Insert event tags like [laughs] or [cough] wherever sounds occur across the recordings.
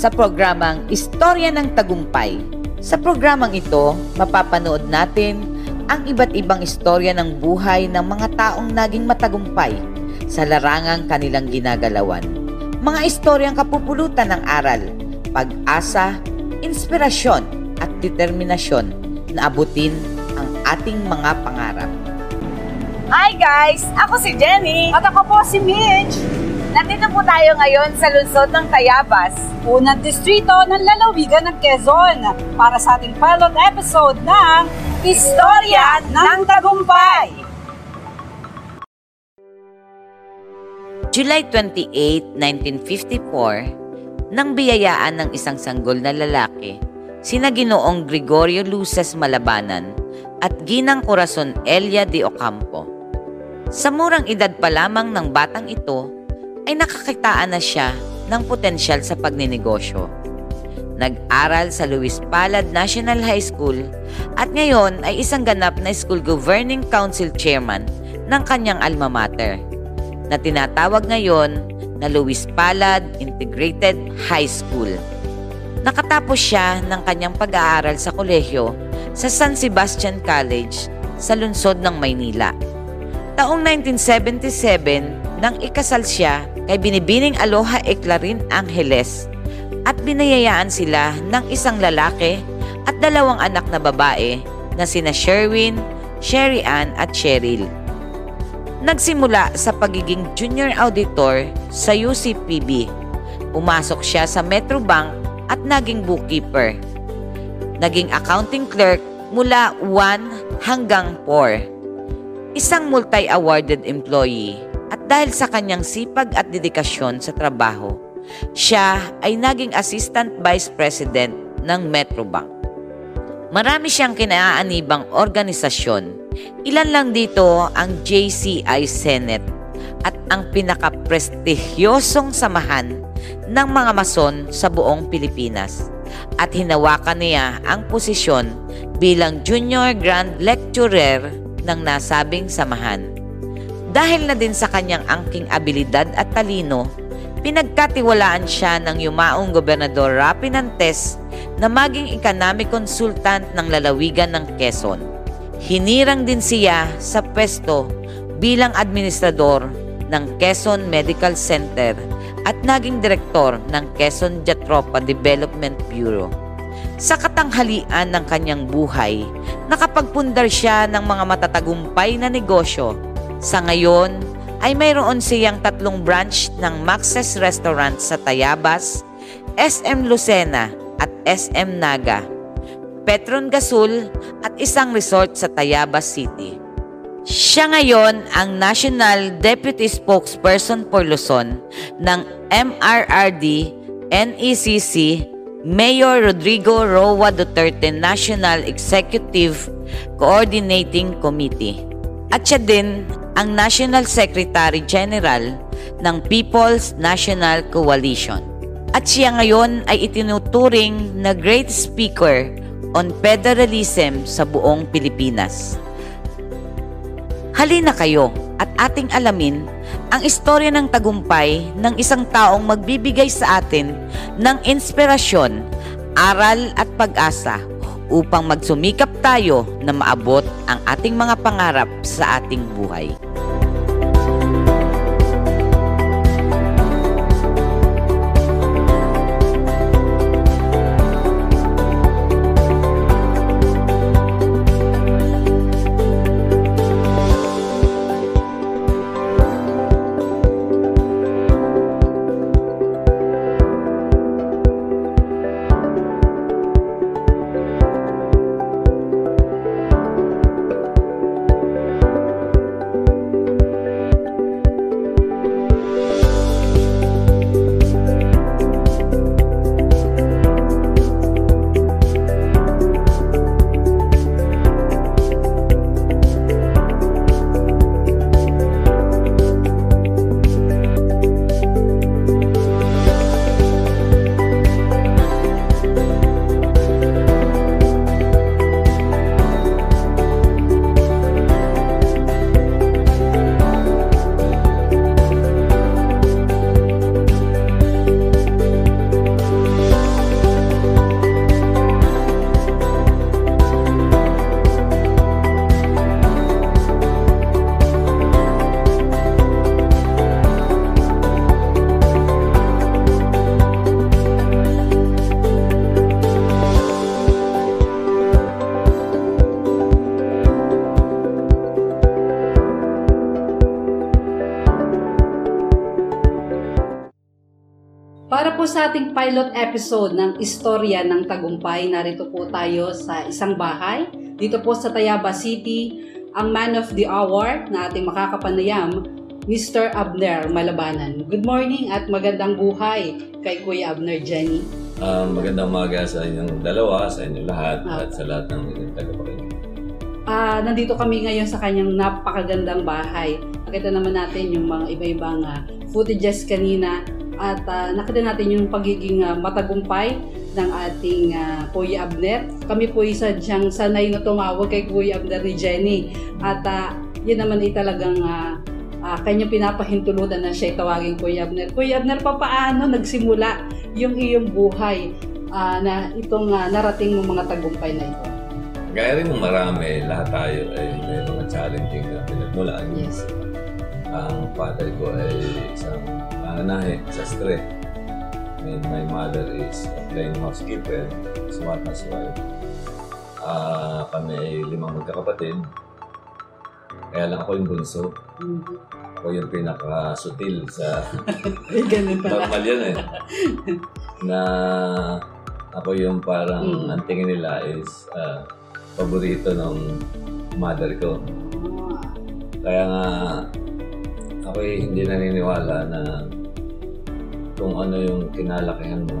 sa programang Istorya ng Tagumpay. Sa programang ito, mapapanood natin ang iba't ibang istorya ng buhay ng mga taong naging matagumpay sa larangang kanilang ginagalawan. Mga istoryang kapupulutan ng aral, pag-asa, inspirasyon at determinasyon na abutin ang ating mga pangarap. Hi guys! Ako si Jenny. At ako po si Mitch, Nandito po tayo ngayon sa lungsod ng Tayabas. unang distrito ng lalawigan ng Quezon para sa ating pilot episode ng Istorya ng Tagumpay! July 28, 1954, nang biyayaan ng isang sanggol na lalaki, sina Ginoong Gregorio Luces Malabanan at Ginang Corazon Elia de Ocampo. Sa murang edad pa lamang ng batang ito, ay nakakitaan na siya ng potensyal sa pagninegosyo. Nag-aral sa Luis Palad National High School at ngayon ay isang ganap na School Governing Council Chairman ng kanyang alma mater na tinatawag ngayon na Luis Palad Integrated High School. Nakatapos siya ng kanyang pag-aaral sa kolehiyo sa San Sebastian College sa lungsod ng Maynila. Taong 1977, nang ikasal siya kay Binibining Aloha Eclarin Angeles at binayayaan sila ng isang lalaki at dalawang anak na babae na sina Sherwin, Sherry Ann at Cheryl. Nagsimula sa pagiging junior auditor sa UCPB. Pumasok siya sa Metrobank at naging bookkeeper. Naging accounting clerk mula 1 hanggang 4. Isang multi-awarded employee at dahil sa kanyang sipag at dedikasyon sa trabaho, siya ay naging assistant vice president ng Metrobank. Marami siyang kinaaanibang organisasyon. Ilan lang dito ang JCI Senate at ang pinakaprestigyosong samahan ng mga mason sa buong Pilipinas. At hinawakan niya ang posisyon bilang Junior Grand Lecturer ng nasabing samahan. Dahil na din sa kanyang angking abilidad at talino, pinagkatiwalaan siya ng yumaong Gobernador Rapi Nantes na maging economic consultant ng lalawigan ng Quezon. Hinirang din siya sa pwesto bilang administrador ng Quezon Medical Center at naging direktor ng Quezon Jatropa Development Bureau. Sa katanghalian ng kanyang buhay, nakapagpundar siya ng mga matatagumpay na negosyo. Sa ngayon, ay mayroon siyang tatlong branch ng Max's Restaurant sa Tayabas, SM Lucena at SM Naga, Petron Gasul at isang resort sa Tayabas City. Siya ngayon ang National Deputy Spokesperson for Luzon ng MRRD NECC Mayor Rodrigo Roa Duterte National Executive Coordinating Committee. At siya din ang National Secretary General ng People's National Coalition. At siya ngayon ay itinuturing na great speaker on federalism sa buong Pilipinas. Halina kayo at ating alamin ang istorya ng tagumpay ng isang taong magbibigay sa atin ng inspirasyon, aral at pag-asa upang magsumikap tayo na maabot ang ating mga pangarap sa ating buhay. Episode ng Istorya ng Tagumpay. Narito po tayo sa isang bahay. Dito po sa Tayaba City, ang man of the hour na ating makakapanayam, Mr. Abner Malabanan. Good morning at magandang buhay kay Kuya Abner Jenny. Ah, magandang umaga sa inyong dalawa, sa inyong lahat, Ah. at sa lahat ng inyong tagapakinig. Ah, nandito kami ngayon sa kanyang napakagandang bahay. Nakita naman natin yung mga iba-ibang ah, footages kanina at ah, nakita natin yung pagiging ah, matagumpay ng ating ah, Kuya Abner. Kami po isa diyang sanay na tumawag kay Kuya Abner ni Jenny. At ah, yun naman ay talagang ah, ah, kanyang pinapahintulutan na siya tawagin Kuya Abner. Kuya Abner, pa paano nagsimula yung iyong buhay ah, na itong ah, narating ng mga tagumpay na ito? Gaya rin ng marami, lahat tayo ay may mga challenging na pinagmulan. Yes. Ang father ko ay isang nananahe, sastre. And my mother is a plain housekeeper, smart housewife. Ah, kami ay limang magkakapatid. Kaya lang ako yung bunso. Mhm. Ako yung pinaka-sutil sa [laughs] ganun pala. Normal yun eh. [laughs] na ako yung parang Mm. ang tingin nila is ah, paborito ng mother ko. Ah, Kaya nga ako hindi naniniwala na kung ano yung kinalakihan mo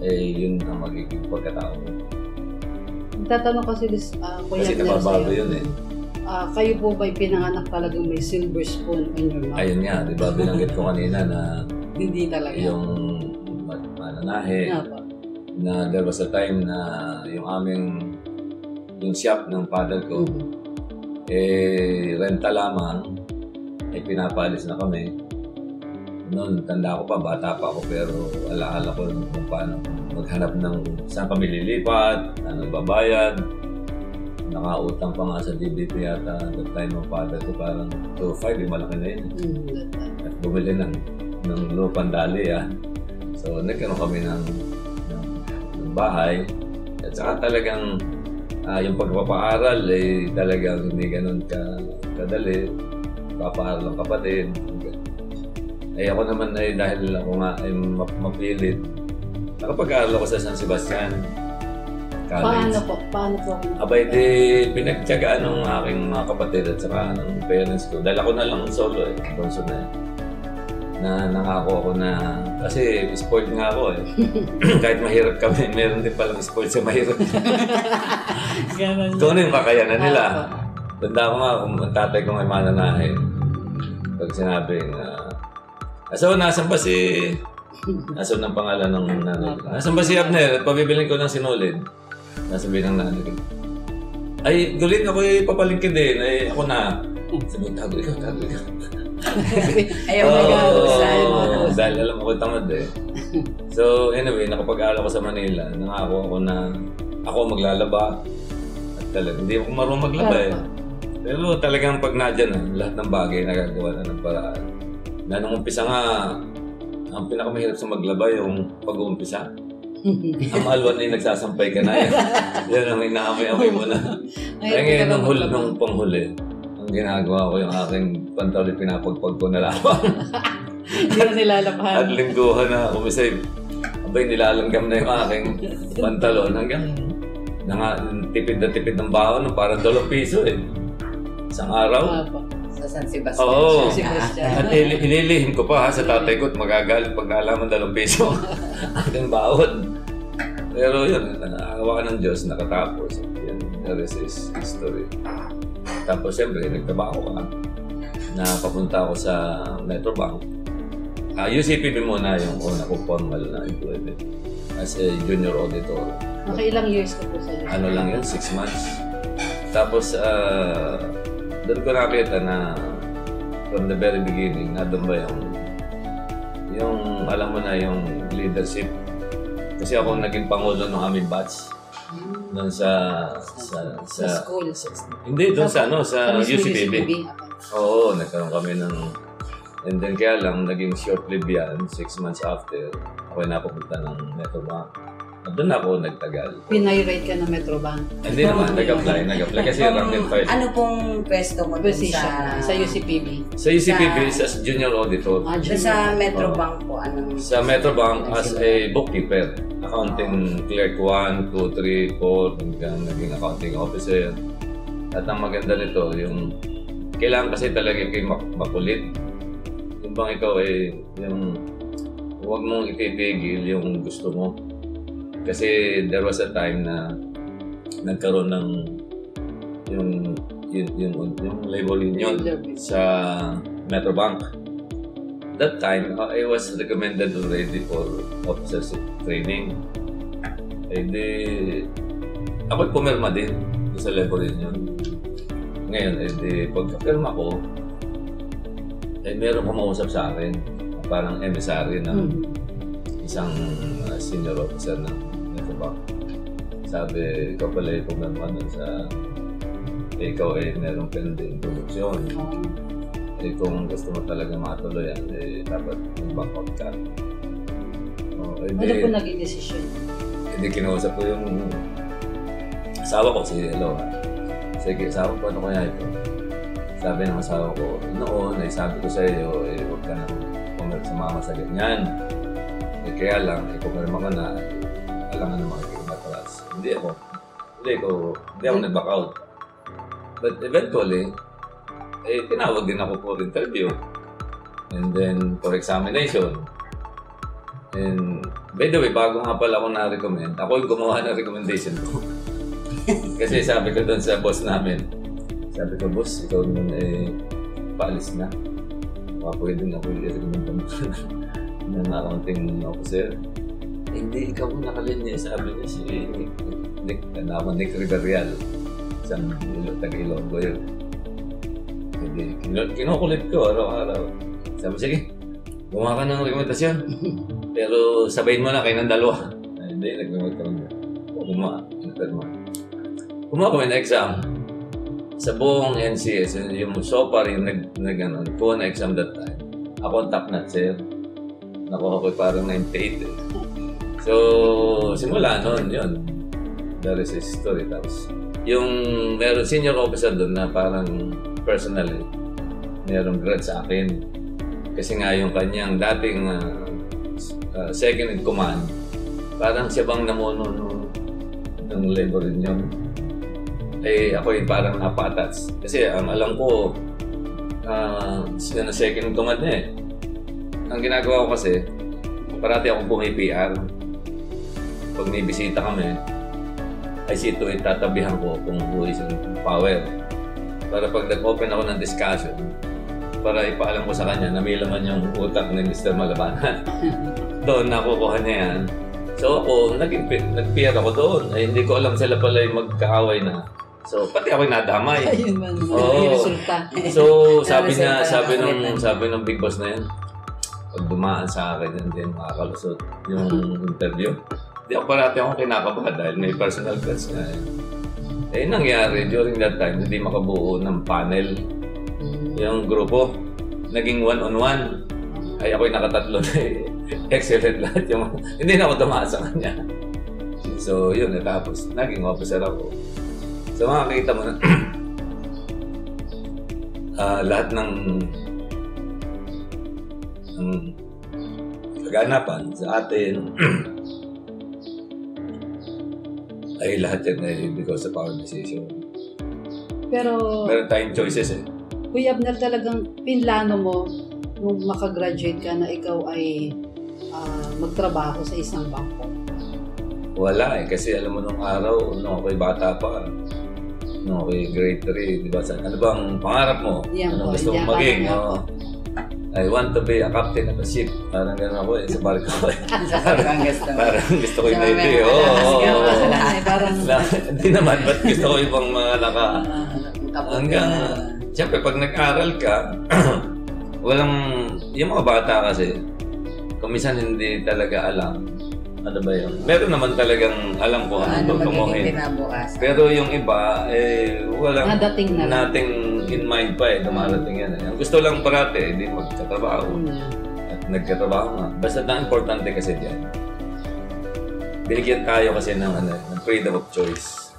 eh yun ang magiging pagkatao mo. Tatanong kasi this, uh, Kuya Kasi Abner nababago sa'yo, yun eh. ah, kayo po ba'y pinanganak talagang may silver spoon in your mouth? Ayun nga, di ba binanggit ko kanina na [laughs] Hindi talaga. yung ma- mananahe, Nga po. na there was a time na yung aming yung shop ng father ko Mhm. eh renta lamang ay pinapalis na kami noon tanda ko pa bata pa ako pero alaala ko kung paano maghanap ng saan kami lilipat ano babayad nakautang pa nga sa DBP yata at the time ng father ko parang 2-5 eh, malaki na yun Mhm. at bumili ng ng lupang dali ah. So nagkaroon kami ng, ng, ng bahay at saka talagang ah, yung pagpapaaral eh talagang hindi ganun ka kadali. Papaaral ng kapatid. Eh ako naman ay dahil ako nga ay map- mapilit. Nakapag-aaral ako sa San Sebastian Paano College. po? Paano po? Abay, di pinagtyagaan ng aking mga kapatid at saka ng parents ko. Dahil ako na lang solo eh. Bunso na eh. Na nangako ako na, kasi spoiled nga ako eh. [laughs] Kahit mahirap kami, meron din palang spoiled sa mahirap. [laughs] Ganun. Kung ano yung kakayanan nila. Tanda ko nga, kung ang tatay ko may mananahin. Pag sinabing, uh, so, nasan ba si... Nasan ang pangalan ng nanay ko? Nasan ba si Abner? Pabibilin ko ng sinulid. Nasabi ng nanay ko. Ay, gulit ako yung papalingkin din. Ay, ako na. Sabi, tago ikaw, tago ikaw. [laughs] Ayaw oh, mag-aarusal. Oo, dahil alam ko tamad eh. So, anyway, nakapag-aaral ko sa Manila. Nangako ako na ako maglalaba. At talaga, hindi ako marunong maglaba eh. Pero talagang pag nadyan na, lahat ng bagay nagagawa na ng paraan. Na nung umpisa nga, ang pinakamahirap sa maglaba yung pag-uumpisa. [laughs] ang alwan ay nagsasampay ka na yan. yan ang inaamoy-amoy mo na. Kaya ngayon, nung, hul, nung panghuli, ang ginagawa ko yung aking pantalo, pinapagpag ko na lamang. Hindi na At nilalabahan. lingguhan na umisay. Abay, nilalanggam na yung aking pantalon hanggang na nga, tipid na tipid ng baon, parang dalawang piso eh. Isang araw. Opo. Sa San Sebastian. Oo. Si Christian. At ili- inilihim ko pa ha, sa tatay ko at magagalit pag alaman dalawang piso. [laughs] Aking baon. Pero yun, naawa ka ng Diyos, nakatapos. Yan, the rest is history. Tapos siyempre, nagtrabaho ka. Napapunta ako sa Metrobank. Ah, UCPB muna yung una ko formal na employment as a junior auditor. Nakailang years ka po sa? Ano lang yun, six months. Tapos, ah, doon ko nakita na from the very beginning, na doon ba yung, yung, alam mo na, yung leadership. Kasi ako naging pangulo ng aming batch. Doon sa, sa, Sa sa, school. hindi, doon sa, ano, sa UCPB. UCPB. Oo, nagkaroon kami ng... And then kaya lang, naging short-lived yan, six months after, ako ay napapunta ng Metrobank. At doon ako nagtagal. Pinay-rate ka ng Metrobank. Hindi naman, nag-apply. Nag-apply kasi rank and file. Ano pong pwesto mo dun Position sa... sa UCPB. Sa UCPB, Sa- as junior auditor. Ah, Dun sa Metrobank po, anong... Sa Metrobank as a bookkeeper. Accounting clerk 1, 2, 3, 4, hanggang naging accounting officer. At ang maganda nito, yung kailangan kasi talaga kayo mak- makulit. Yung bang ikaw ay yung huwag mong ititigil yung gusto mo. Kasi there was a time na nagkaroon ng yung yung yung, yung labor union sa Metrobank. That time, uh, I was recommended already for officership training. Eh di, ako pumirma din sa labor union. Ngayon, eh di, pagkapirma ko, eh meron kumausap sa akin, parang emissary ng Mhm. isang uh, senior officer ng Metrobank. Sabi, ikaw pala yung pumirma dun sa eh, ikaw ay merong pending production. Oh. Eh, kung gusto mo talaga matuloy yan, eh, dapat mag-back out ka. Oh, eh, Ano di, po naging decision? hindi kinausap ko yung asawa ko, si Elo. Sige, asawa ko, ano kaya ito? Sabi ng asawa ko, noon, eh, sabi ko sa iyo, eh, huwag ka nang pumirma sumama sa ganyan. Eh, kaya lang, eh, pumirma ka na, eh, alam nga naman kayo matras. Hindi ako. Hindi ko, hindi ako nag-back out. But eventually, eh, tinawag din ako for interview. And then, for examination. And, by the way, bago nga pala ako na-recommend, ako yung gumawa ng recommendation ko. [laughs] Kasi sabi ko doon sa boss namin, sabi ko, boss, ikaw naman eh, paalis na. Baka pwede na ako i-recommend [laughs] ng accounting officer. Eh, Hindi, ikaw ang nakalinya, sabi niya si Nick, Nick, ako, Nick Riverial. Isang ilo, taga-Ilonggo yun. Hindi, kinu- kinukulit ko araw-araw. Sabi, sige, gumawa ka ng rekomendasyon. [laughs] Pero sabayin mo na kayo ng dalawa. Ay, hindi, nag-remote ka naman. Gumawa, interma. Gumawa kami ng exam. Sa buong NCS, yung so far yung nag, nag ano, kuha na exam that time. Ako ang top notch sir. Nakuha ko parang 98 eh. So, simula noon, yun. There is a story. Tapos, yung meron senior officer doon na parang personally, merong grad sa akin. Kasi nga yung kanyang dating ah, uh, second in command, parang siya bang namuno nung, ng labor union. Eh, ako yung parang napatats. Kasi ang alam ko, uh, siya na second in command niya eh. Ang ginagawa ko kasi, parati akong pumi-PR. Pag may bisita kami, ay si ito itatabihan ko kung who is in power. Para pag nag-open ako ng discussion, para ipaalam ko sa kanya na may laman yung utak ni Mr. Malabanan. [laughs] doon nakukuha niya yan. So ako, nag-peer ako doon. Ay, hindi ko alam sila pala yung magkaaway na. So, pati ako nadamay. [laughs] Ayun man. Oo. Resulta. So, sabi niya, sabi ng sabi nung big boss na yun, pag dumaan sa akin, yan din makakalusot yung [laughs] interview. Hindi ako parati akong kinakabahan dahil may personal grudge nga eh. Eh, nangyari during that time, hindi makabuo ng panel yung grupo. Naging one-on-one. Ay, ako'y nakatatlo na eh. [laughs] Excellent lahat yung... hindi na ako tumaas sa kanya. So, yun, natapos. Naging officer ako. So, makakita mo na [clears throat] ah, lahat ng ng kaganapan sa atin [clears throat] ay lahat yan ay because of our decision. Pero, Meron tayong choices eh. Kuya Abner, talagang pinlano mo nung makagraduate ka na ikaw ay ah, magtrabaho sa isang bangko. Wala eh. Kasi alam mo nung araw, nung ako'y bata pa, nung ako'y grade 3, di ba? Ano bang pangarap mo? Yan Anong po, gusto yan mong maging? parang Oo. I want to be a captain of a ship. Parang gano'n ako eh, sa barko. Parang [laughs] gusto mo. Parang gusto ko yung Sa mga Navy. may Oo, parang Hindi naman, ba't gusto ko yung mga naka... Kapag Hanggang, siyempre, pag nag-aral ka, [clears throat] walang, yung mga bata kasi, kung minsan hindi talaga alam, ano ba yun? Meron naman talagang alam ko ano ano tutunguhin. Pero yung iba, eh, walang Nadating na nating in mind pa eh, dumarating yan eh. Ang gusto lang parati, eh, hindi magkatrabaho. Mm. At nagkatrabaho nga. Basta na importante kasi dyan, binigyan tayo kasi ng, ano, ng freedom of choice.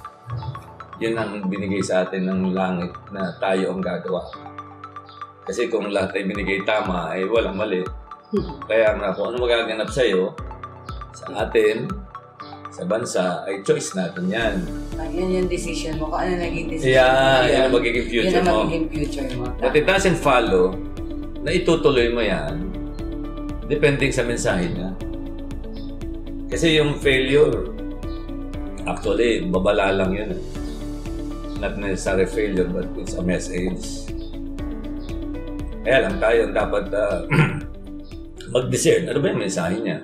Yun ang binigay sa atin ng langit na tayo ang gagawa. Kasi kung lahat ay binigay tama, ay walang mali. Kaya nga kung ano magaganap sa'yo, sa atin, sa bansa, ay choice natin yan. Ah, Yun yung decision mo. Kung ano naging decision Yeah, mo. yan ang magiging future Yun ang magiging future mo. But it doesn't follow na itutuloy mo yan depending sa mensahe niya. Kasi yung failure, actually, babala lang yun. eh. Not necessarily failure, but it's a message. Kaya lang tayo dapat ah, [clears throat] mag-discern. Ano ba yung mensahe niya?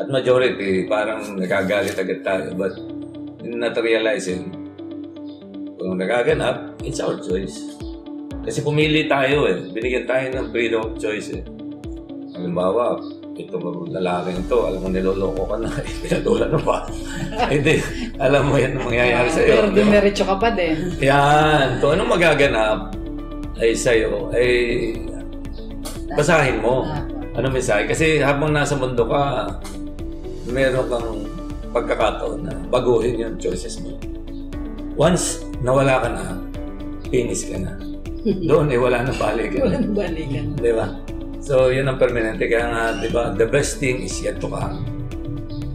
At majority, parang nagagalit agad tayo. But not realizing, kung nagaganap, it's our choice. Kasi pumili tayo eh. Binigyan tayo ng freedom of choice eh. Halimbawa, itong lalaking ito, alam mo niloloko ka na, [laughs] eh, pinatulan mo pa. [laughs] Hindi, alam mo yan ang mangyayari sa'yo. Pero di ba? dumiretso ka pa din. Yan. Kung anong magaganap ay sa'yo, ay basahin mo. Ano mensahe? Kasi habang nasa mundo ka, meron kang pagkakataon na baguhin yung choices mo. Once nawala ka na, finish ka na. [laughs] Doon eh, wala na balikan. Walang balikan. Di ba? So, yun ang permanente. Kaya nga, di ba, the best thing is yet to come.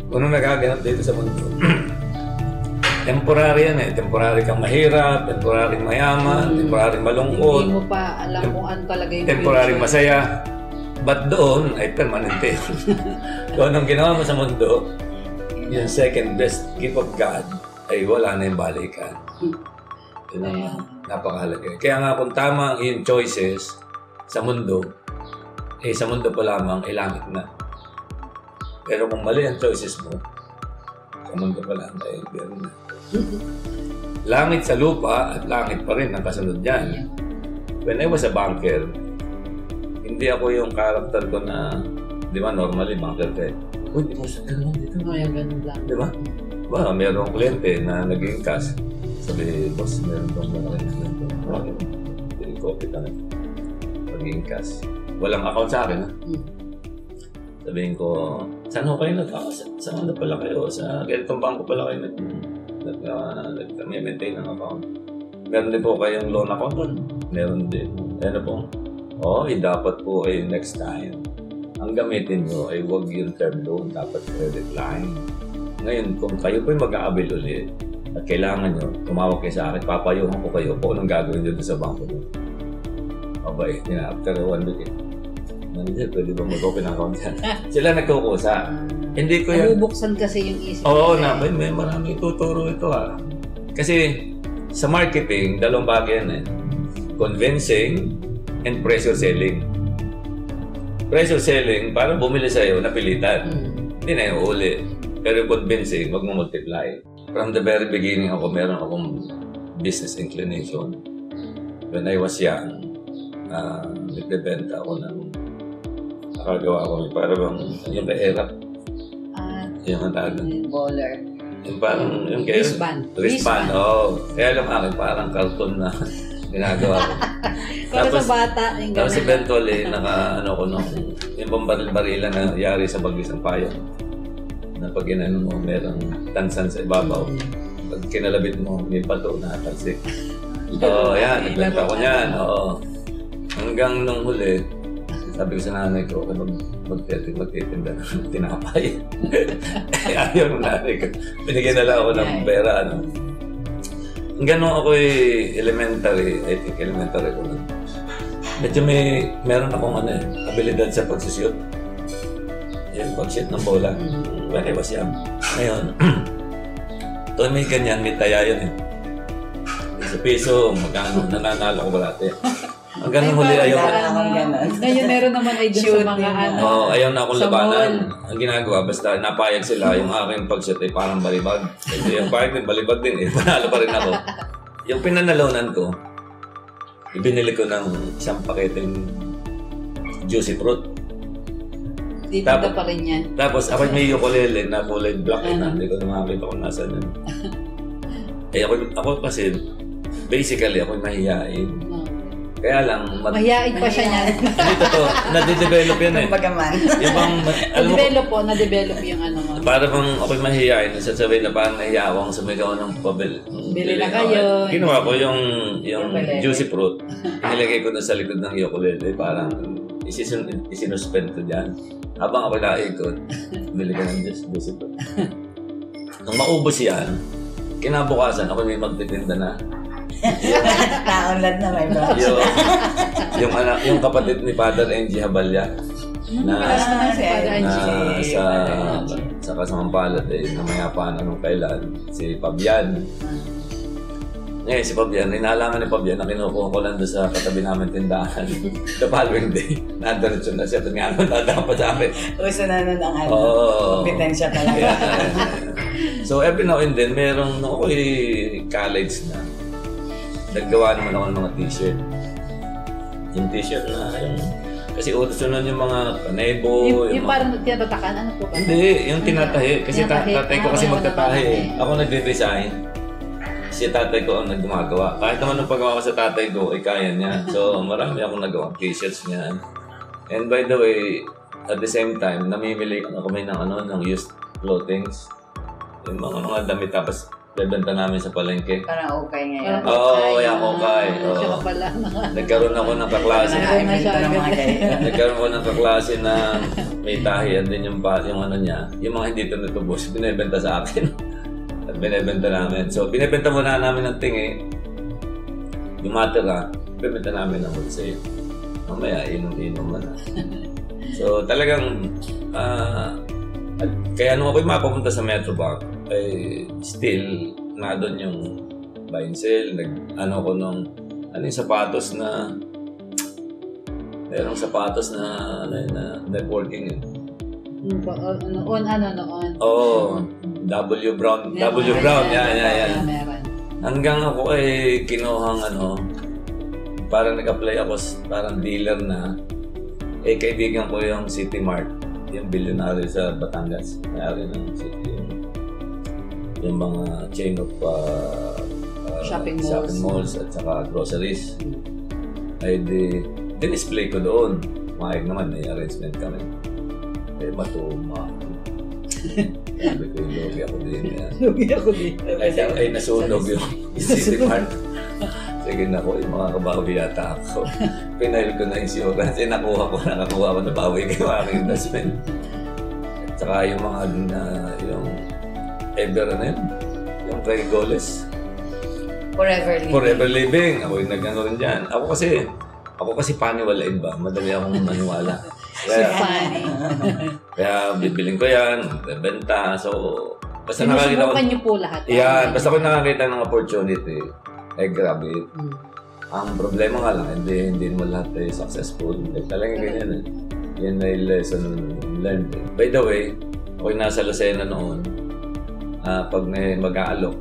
Kung anong nagaganap dito sa mundo, [clears throat] temporary yan eh. Temporary kang mahirap, temporary mayaman, temporary malungkot, Hindi mo pa alam kung ano talaga yung temporary future. masaya. But doon ay permanente. [laughs] Kung anong ginawa mo sa mundo, yung second best gift of God ay wala na yung balikan. Yun ang napakahalaga. Kaya nga kung tama ang iyong choices sa mundo, eh sa mundo pa lamang ay langit na. Pero kung mali ang choices mo, sa mundo pa lang ay meron na. [laughs] langit sa lupa at langit pa rin ang kasunod niyan. When I was a banker, hindi ako yung character ko na, di ba, normally ka eh. Uy, di mo sa ganun dito. Oh, yung ganun lang. Di ba? Ba, meron akong kliyente na naging cash. Sabi, boss, meron kang malaki na kliyente. Bakit? Hindi ko kita na. Naging cash. Walang account sa akin, ha? Hmm. Sabihin ko, saan ho kayo nag ah, sa, saan na pala kayo? Sa ganitong bangko pala kayo nag, nag, uh, nag-maintain ng account. Meron din po kayong loan account doon? Meron din. Ano po? Oo, eh, dapat po ay next time. Ang gamitin nyo ay huwag yung term loan, dapat credit line. Ngayon, kung kayo po mag-aabil ulit at kailangan nyo, tumawag kayo sa akin, papayuhan ko kayo kung anong gagawin nyo sa bangko nyo. Mabait. Yeah, after one week, eh. Manager, pwede ba mag-open account yan? [laughs] Sila nagkukusa. Hindi ko yan. Nabubuksan kasi yung isip. Oo, na, may, may maraming tuturo ito ha. Kasi sa marketing, dalawang bagay yan eh. Convincing and pressure selling. Pressure selling, parang bumili sa'yo, napilitan. Hmm. Hindi na yung uli. Pero convincing, wag mo multiply. From the very beginning ako, meron akong business inclination. When I was young, uh, nagbebenta ako ng nakagawa ko. Para bang yung kahirap. Ah, Yung tawag Baller. Yung parang, yung kaya, Wristband. Wristband, oo. Kaya alam akin, parang cartoon na [laughs] ginagawa ko. [laughs] Para Tapos- sa bata. Tapos ganun. eventually, naka, ano ko nung, yung pambaril-barilan na yari sa bagyo ng payo. Na pag inano mo, merong tansan sa ibabaw. Pag kinalabit mo, may pato na talsik. [laughs] Oo, yan. Nagbenta ko niyan. Oo. Hanggang nung huli, sabi ko sa nanay ko, ano, magtitinda, magtitinda ng tinapay. [laughs] Ayaw ng nanay ko. Binigyan na lang ako ng pera. Ano. Hanggang nung ako elementary, I think elementary ko na. Medyo may, meron akong ano eh, abilidad sa pagsushoot. Yung pag-shoot ng bola. When I was young. Ngayon, [clears throat] to may ganyan, may taya yun eh. Sa piso, magkano, nananalo ko balate. Hanggang nung huli, ayaw na. Ngayon meron naman ay dun sa mga ano. Oo, ayaw na akong Sa labanan. mall. Ang ginagawa, basta napayag sila, yung aking pag-shoot ay parang balibag. Kasi yung payag din, balibag din eh. [laughs] Panalo pa rin ako. Yung pinanalonan ko, ibinili ko ng isang paketeng juicy fruit. Titinda Tapos- pa rin yan. Tapos ako may ukulele na kulay black eh, na Ano? hindi ko na makakita kung nasa nun. [laughs] eh ako, ako kasi, basically ako mahihain. Oo. Kaya lang, mat- Mahihain pa siya niyan. [laughs] hindi totoo, nade-develop yan eh. Pagaman. Yung bang, alam mo, Na-develop po, na-develop yung ano mo. para bang ako'y mahihayin, sasabihin na parang nahiya ako ang sumigaw ng pabil. Bili na kayo. Ginawa ko yung, yung Ukulele. juicy fruit. Inilagay ko na sa likod ng ukulele. Parang isisun, isinuspend ko dyan. Habang ako naikot, bili ko ng juice, juicy fruit. [laughs] Nung maubos yan, kinabukasan ako may magtitinda na. Naunlad na may bro. yung, yung, anak, yung kapatid ni Father Angie Habalya na Ah, si Father na Angie. sa sa kasamang palad eh, na mayapaan anong kailan, si Fabian. Ngayon, si Fabian, inalaman ni Fabian na kinukuha ko lang doon sa katabi namin tindahan. [laughs] The following day, nadiretso na siya. Ito nga naman dadapa sa akin. Uso na nun ang ano. Oo. Kompetensya talaga. [laughs] So every now and then, merong, ako'y college na, naggawa naman ako ng mga t-shirt. Yung t-shirt na yung, kasi utos nun yung mga kanebo, Yung, yung mga- parang tinatatakan, ano po ba? Hindi, yung tinatahi. Kasi ta- Tinatahi. tatay ko Ah, kasi magtatahi. na Ako nagde-design. Si tatay ko ang nagmagawa. Kahit naman nung paggawa ko sa tatay ko, ay kaya niya. So, [laughs] marami akong nagawa t-shirts niya. And by the way, at the same time, namimili ko na kami ng ano, ng used clothings. Yung mga mga damit tapos bebenta namin sa palengke. Parang okay ngayon. Oo, okay, yeah, okay. Oo. Siya pala. Nagkaroon ako ng kaklase. Nakakabenta ng mga. Nagkaroon ko ng kaklase na may tahiyan din yung, pa- yung ano niya. Yung mga hindi tumutubos, binibenta sa akin. [laughs] At binibenta namin. So, binibenta muna namin ng tingi. Yung matira, binibenta namin ng wholesale. Mamaya, inom-inom na. So, talagang, ah, at- kaya nung ako'y mapapunta sa Metro Bank, ay still, na doon yung buy and sell. Nag, ano ko nung, ano yung sapatos na, merong sapatos na, ano yun, na networking yun. Ano ba, o- ano, on, ano, noon. Oo, W Brown, W Brown, yan, yan, yan. Ah, meron. Hanggang ako ay kinuhang ano, parang nag-apply ako, s- parang dealer na, eh kaibigan ko yung City Mart, yung billionaire sa Batangas, may-ari ng City, yung, yung mga chain of uh, uh, Shopping malls. shopping malls at saka groceries. Ay di, dinisplay ko doon. Mayag naman, may arrangement kami. Eh, matuma. Sabi ko, lugi ako din. [laughs] Lugi ako dito. Ay, ay nasunog yung City [laughs] Mart. [laughs] Sige na ko, yung mga kabawi yata ako. [laughs] Pinail ko na insurance. Eh, nakuha ko, nakakuha ko na bawi ko aking investment. At saka yung mga, na, yung ever na yun, yung kay Goles. Forever living. Forever living. Ako yung nagano rin dyan. Ako kasi, ako kasi paniwalain ba? Madali akong maniwala. [laughs] Kaya, Funny. [laughs] kaya bibiling ko yan, bebenta. So, basta nakakita ko, niyo po lahat. yan, basta ko nakakita ng opportunity, eh grabe. Mm. Ang problema nga lang, hindi, hindi mo lahat ay successful. Eh, talagang ganyan eh. Yan ay lesson learned. Eh. By the way, ako yung nasa Lucena noon, ah, pag may mag-aalok,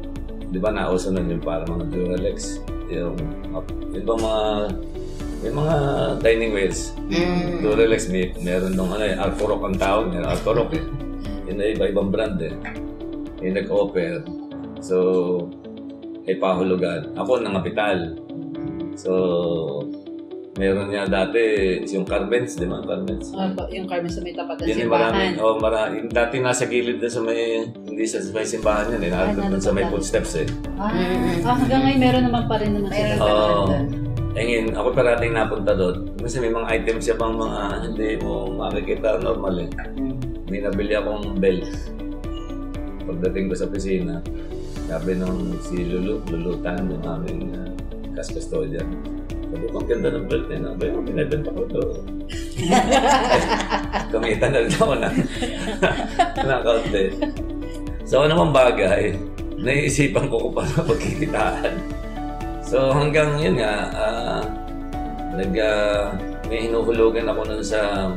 di ba nauso nun yung parang mga Duralex, yung, yung bang mga yung mga dining wares. Mm. Duralex, may, meron nung ano eh, Arcorok ang tawag niya, Arcorok eh. [laughs] Yun ay iba-ibang brand eh. Yung nag-offer. So, ay pahulugan. Ako ng kapital. So, meron niya dati yung Carmen's, di ba? Carmen's. Ah, ba- yung Carmen sa may tapat ng simbahan. marami. Oh, mara, yung dati nasa gilid na sa may, hindi sa may simbahan yun eh. Nandun sa may footsteps eh. Ah, Mm-mm. ah, hanggang ngayon meron naman pa rin naman sila. pa Oo. doon. Eh ngayon, ako parating napunta doon. Kasi may mga items siya pang mga hindi mo makikita normal eh. Mm. May nabili akong belt. Pagdating ko sa opisina, sabi nung si Lulu, Lulutan, yung aming uh, cash custodian. Sabi ko, ang ganda ng belt eh. Sabi ko, binibenta ko to. [laughs] Kumita na rin ako na, [laughs] na kaunti. So, ano mang bagay, naiisipan ko kung paano [laughs] pagkikitaan. So, hanggang yun nga, ah, nag, ah, may hinuhulugan ako nun sa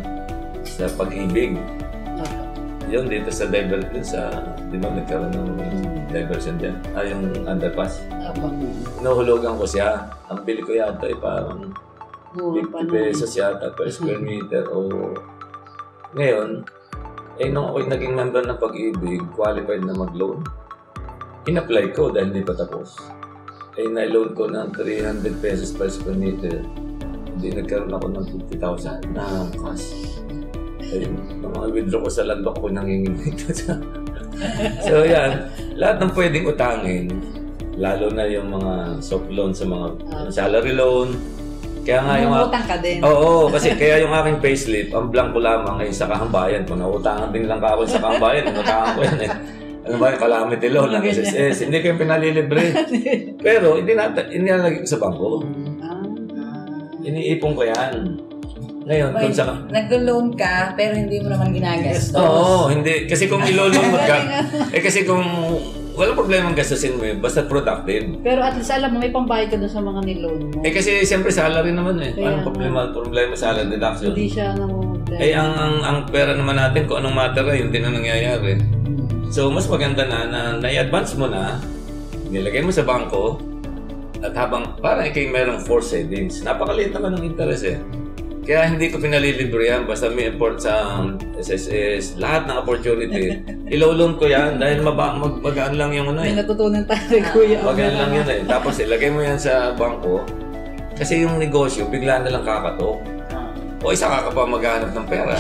sa pag-ibig. Yun, dito sa dun sa, di ba nagkaroon ng diversion dyan? Ah, yung underpass. Abang Hinuhulugan ko siya. Ang bili ko yata ay parang mura pa 50 naman. pesos yata per square meter o ngayon eh nung ako'y naging member ng pag-ibig qualified na mag-loan in-apply ko dahil hindi pa tapos eh na-loan ko ng 300 pesos per square meter hindi nagkaroon ako ng 50,000 na cash Ayun, mga withdraw ko sa land bank ko nanginginig. [laughs] so yan, lahat ng pwedeng utangin, lalo na yung mga soft loan sa mga Ah. salary loan. Kaya nga yung... Umutang ka din. Oo, [laughs] kasi kaya yung aking payslip, ang blanco lamang ay sa kahambayan. Kung nautangan din lang ka ako sa kahambayan, inutangan ko yan eh. Ano ba yung calamity loan ng. SSS? Hindi kayo pinalilibre. [laughs] Pero hindi na hindi na lagi sa bangko. Ah, Iniipon ko yan. Ngayon, kung sa... naglo-loan ka, pero hindi mo naman ginagastos. Oo, hindi. Kasi kung [laughs] ilolong mo ka, eh kasi kung walang problema gastusin mo yun, basta productive. Pero at least alam mo, may pambayad ka dun sa mga niloan mo. Eh kasi siyempre salary naman eh. Kaya Anong problema? Problema salary deduction. Hindi siya namumugla. Eh ang, ang, ang pera naman natin, kung anong matera, yun din ang nangyayari. So mas maganda na na na-advance mo na, nilagay mo sa bangko, at habang para ikay merong force savings, napakaliit naman ng interest eh. Kaya hindi ko pinalilibre yan, basta may import sa SSS, lahat ng opportunity. [laughs] Ilolong ko yan dahil maba, mag, magaan lang yung ano May eh. natutunan tayo kay Kuya. Magaan lang yan eh. Tapos ilagay mo yan sa bangko, kasi yung negosyo, bigla na lang kakatok. O isa ka pa maghanap ng pera.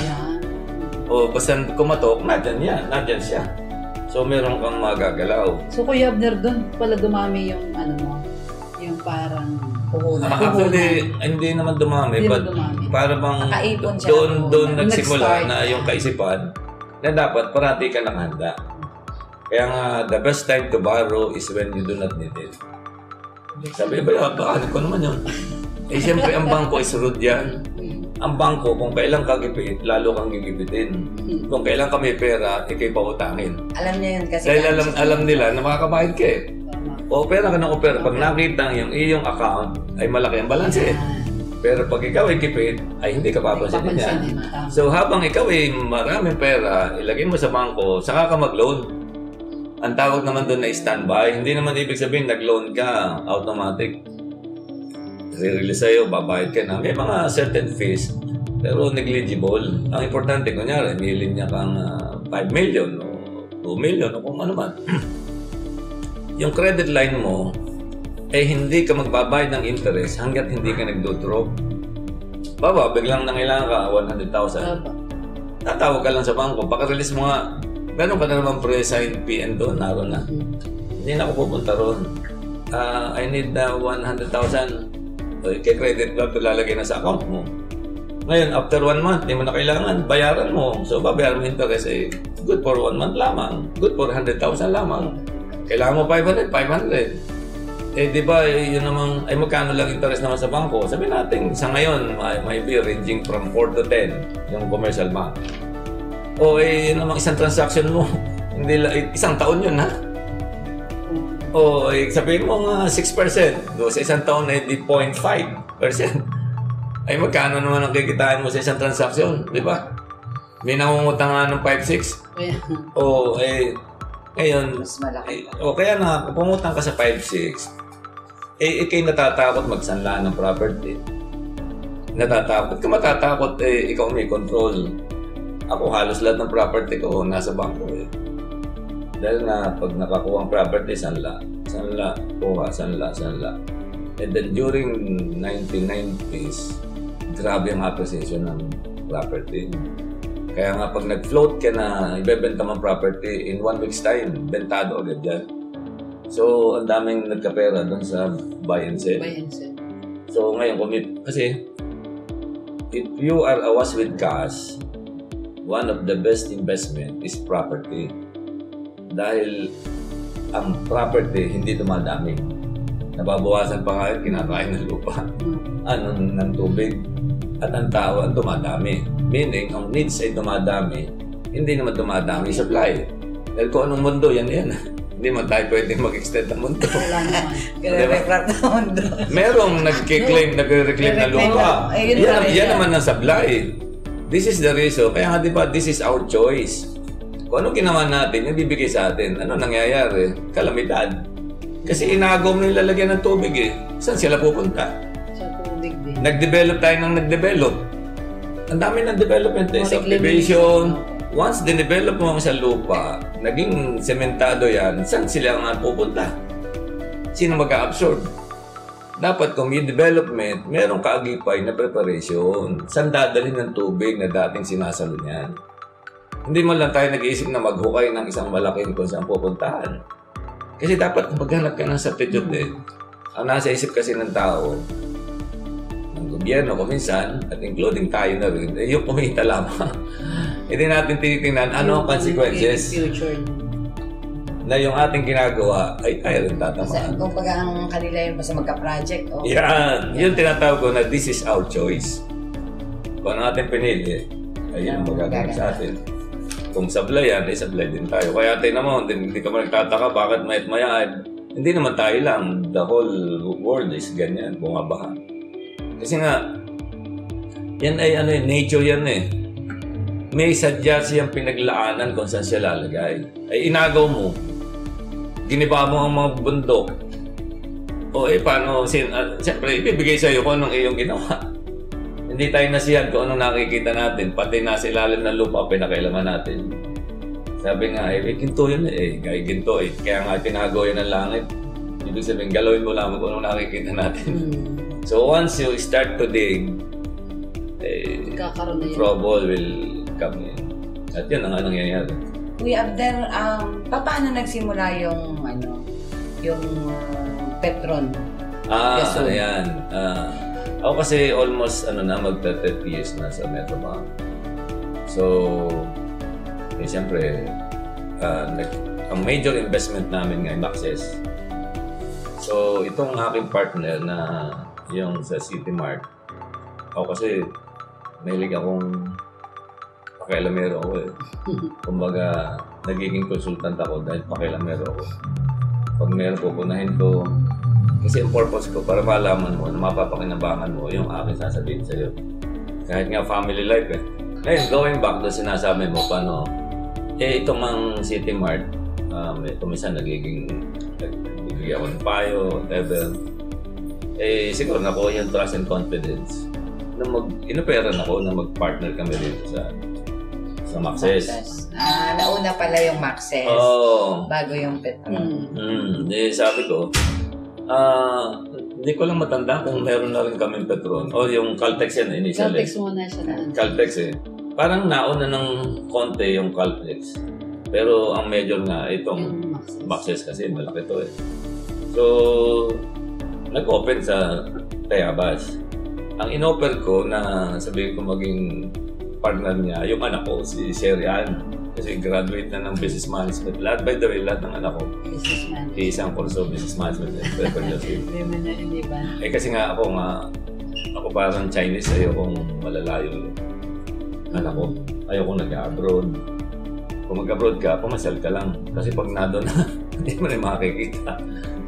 O basta kumatok, nandyan yan, nandyan siya. So meron kang magagalaw. So Kuya Abner, doon pala dumami yung ano mo, yung parang Puhunan. Ah, Actually, hindi naman dumami, Hindi but naman dumami. para bang Nakaipon siya. doon, doon nagsimula nag-start. na yung kaisipan na dapat parati ka nakahanda. Kaya nga, the best time to borrow is when you do not need it. Sabi ba, "Ah, baka ko naman yun. [laughs] Eh, siyempre, ang bangko is rude yan. Ang bangko, kung kailan ka gipit, lalo kang gigipitin. Kung kailan ka may pera, ikay pautangin. Alam niya yun kasi. Dahil alam, alam nila na makakabayad ka eh. Tama. O pera ka ng opera. Pag nakita yung iyong account, ay malaki ang balance eh. Pero pag ikaw ay kipit, ay hindi ka papansinin niya. So habang ikaw ay maraming pera, ilagay mo sa bangko, saka ka mag-loan. Ang tawag naman doon na standby, hindi naman ibig sabihin nag-loan ka, automatic. Re-release sa'yo, babayad ka na. May mga certain fees, pero negligible. Ang importante, kunyari, milin niya kang ah, 5 million o 2 million o kung ano man. [clears throat] yung credit line mo, eh hindi ka magbabayad ng interest hanggat hindi ka nagdo-draw. Baba, biglang nangailangan ka 100,000 Tama. tatawag ka lang sa bangko, paka-release mo nga, meron ka na naman pre-signed PN doon, naroon na. Hindi na ako pupunta roon. Ah, I need na 100,000. Uh, credit lang ito lalagay na sa account mo. Ngayon, after one month, hindi mo na kailangan, bayaran mo. So, babayaran mo interest, eh, good for one month lamang. Good for 100,000 lamang. Kailangan mo 500, 500. Eh, di ba, eh, yun namang, ay magkano lang interest naman sa bangko? Sabi natin, sa ngayon, may, may be ranging from 4 to 10, yung commercial bank. O, eh, yun namang isang transaction mo, [laughs] hindi la, eh, isang taon yun, ha? O, eh, sabihin mo nga 6%, do, sa isang taon, eh, di 0.5%. Ay, magkano naman ang kikitain mo sa isang transaction, di ba? May nangungutang nga ng 5-6. Kaya, O, eh, ngayon, Mas malaki. eh, o kaya na, kung pumutang ka sa 5-6, eh, ikay natatakot magsanla ng property. Natatakot ka matatakot, eh, ikaw may control. Ako halos lahat ng property ko nasa bangko eh. Dahil nga, pag nakakuha ang property, sanla. Sanla, kuha, sanla, sanla. And then during 1990s, grabe ang appreciation ng property. Kaya nga pag nag-float ka na ibebenta mong property in one week's time, bentado agad yan. So, ang daming nagkapera doon sa buy and sell. bayan siya. So, ngayon, commit. Kasi, if you are awas with cash, one of the best investment is property. Dahil ang property hindi dumadami. Nababawasan pa nga yung kinakain ng lupa. Ano, ng tubig. At ang tao ang dumadami. Meaning, ang needs ay dumadami. Hindi naman dumadami supply. Dahil kung anong mundo, yan yan. [laughs] hindi man tayo pwedeng mag-extend ng mundo. Wala naman. [laughs] Crap na mundo. Merong nagkiklaim, nagre-reclaim na lupa. Eh, yun Yan, yan naman ang supply. This is the reason. Kaya nga, di ba, this is our choice. Kung ano ginawa natin, yung bibigay sa atin, ano nangyayari? Kalamidad. Kasi inagaw mo yung lalagyan ng tubig eh. Saan sila pupunta? Nag-develop tayo ng nag-develop. Ang dami ng development eh. Subdivision. Once dinevelop mo sa lupa, naging sementado yan, saan sila nga pupunta? Sino mag-absorb? dapat kung may development, merong kaagipay na preparation. Saan dadalhin ng tubig na dating sinasalo niyan? Hindi man lang tayo nag-iisip na maghukay ng isang malaking kung saan pupuntahan. Kasi dapat maghanap ka ng substitute eh. Ang nasa isip kasi ng tao, gobyerno kuminsan, at including tayo na rin, eh, yung kumita lamang. [laughs] Hindi natin tinitingnan ano ang consequences Future. na yung ating ginagawa ay tayo rin Kasi tatamaan. kung pag ang kanila yun basta magka-project, oh. Yan. Yun tinatawag ko na this is our choice. Kung ano natin pinili, ay yun ang magagawa sa atin. Kung sablay yan, ay sablay din tayo. Kaya tayo naman, hindi, hindi ka man nagtataka bakit mayat maya, ay, hindi naman tayo lang. The whole world is ganyan, bumabaha. Kasi nga, yan ay ano eh, nature yan eh. May sadya siyang pinaglaanan kung saan siya lalagay. Ay inagaw mo. Giniba mo ang mga bundok. O eh, paano, sin, uh, siyempre, ibibigay sa'yo kung anong iyong ginawa. [laughs] Hindi tayo nasiyan kung anong nakikita natin, pati nasa ilalim ng lupa, pinakailaman natin. Sabi nga, eh, ginto yun eh, gaya ginto eh. Kaya nga tinago yan ng langit. Ibig sabihin, galawin mo lang kung anong nakikita natin. So once you start to dig, eh, Kakaroon na yun. trouble will come in. At yun ang anong nangyayari. Kuya Abder, um, pa- paano nagsimula yung, ano, yung uh, Petron? Ah, sir. ayan. Ah, ako kasi almost ano na mag 30 years na sa Metrobank. So, eh, siyempre, ah, nag- ang major investment namin ngayon, Access. So, itong aking partner na yung sa City Mart, ako kasi mahilig akong pakialamero ako eh. [laughs] Kumbaga, nagiging consultant ako dahil pakialamero ako. Pag meron pupunahin ko, kasi ang purpose ko para malaman mo na mapapakinabangan mo yung aking sasabihin sa'yo. Kahit nga family life eh. Ngayon, going back doon sinasabi mo, paano, eh itong ang City Mart, um, ito minsan nagiging, nagbibigay ako ng payo, whatever. Eh, siguro nakuha yung trust and confidence na mag, inoperan ako na mag-partner kami dito sa sa Maxes. Ah, nauna pala yung Maxes. Oo. Bago yung Petron. Hmm. Hmm, eh, sabi ko, ah, hindi ko lang matanda kung meron na rin kami Petron. O yung Caltex yan initially. Caltex muna siya na. Caltex eh. Parang nauna ng konti yung Caltex. Pero ang major nga itong Maxis. Maxes kasi malaki to eh. So, nag-open sa Tayabas. Ang inoffer ko na sabihin ko maging partner niya, yung anak ko, si Sherry Ann. Kasi graduate na ng business management. Lahat, by the way, lahat ng anak ko, Businessman. isang kurso business management [laughs] eh kasi nga ako nga, ako parang Chinese, ayokong malalayo anak ko. Ayokong nag-abroad. Kung mag-abroad ka, pumasal ka lang. Kasi pag nado na, [laughs] hindi mo na makikita.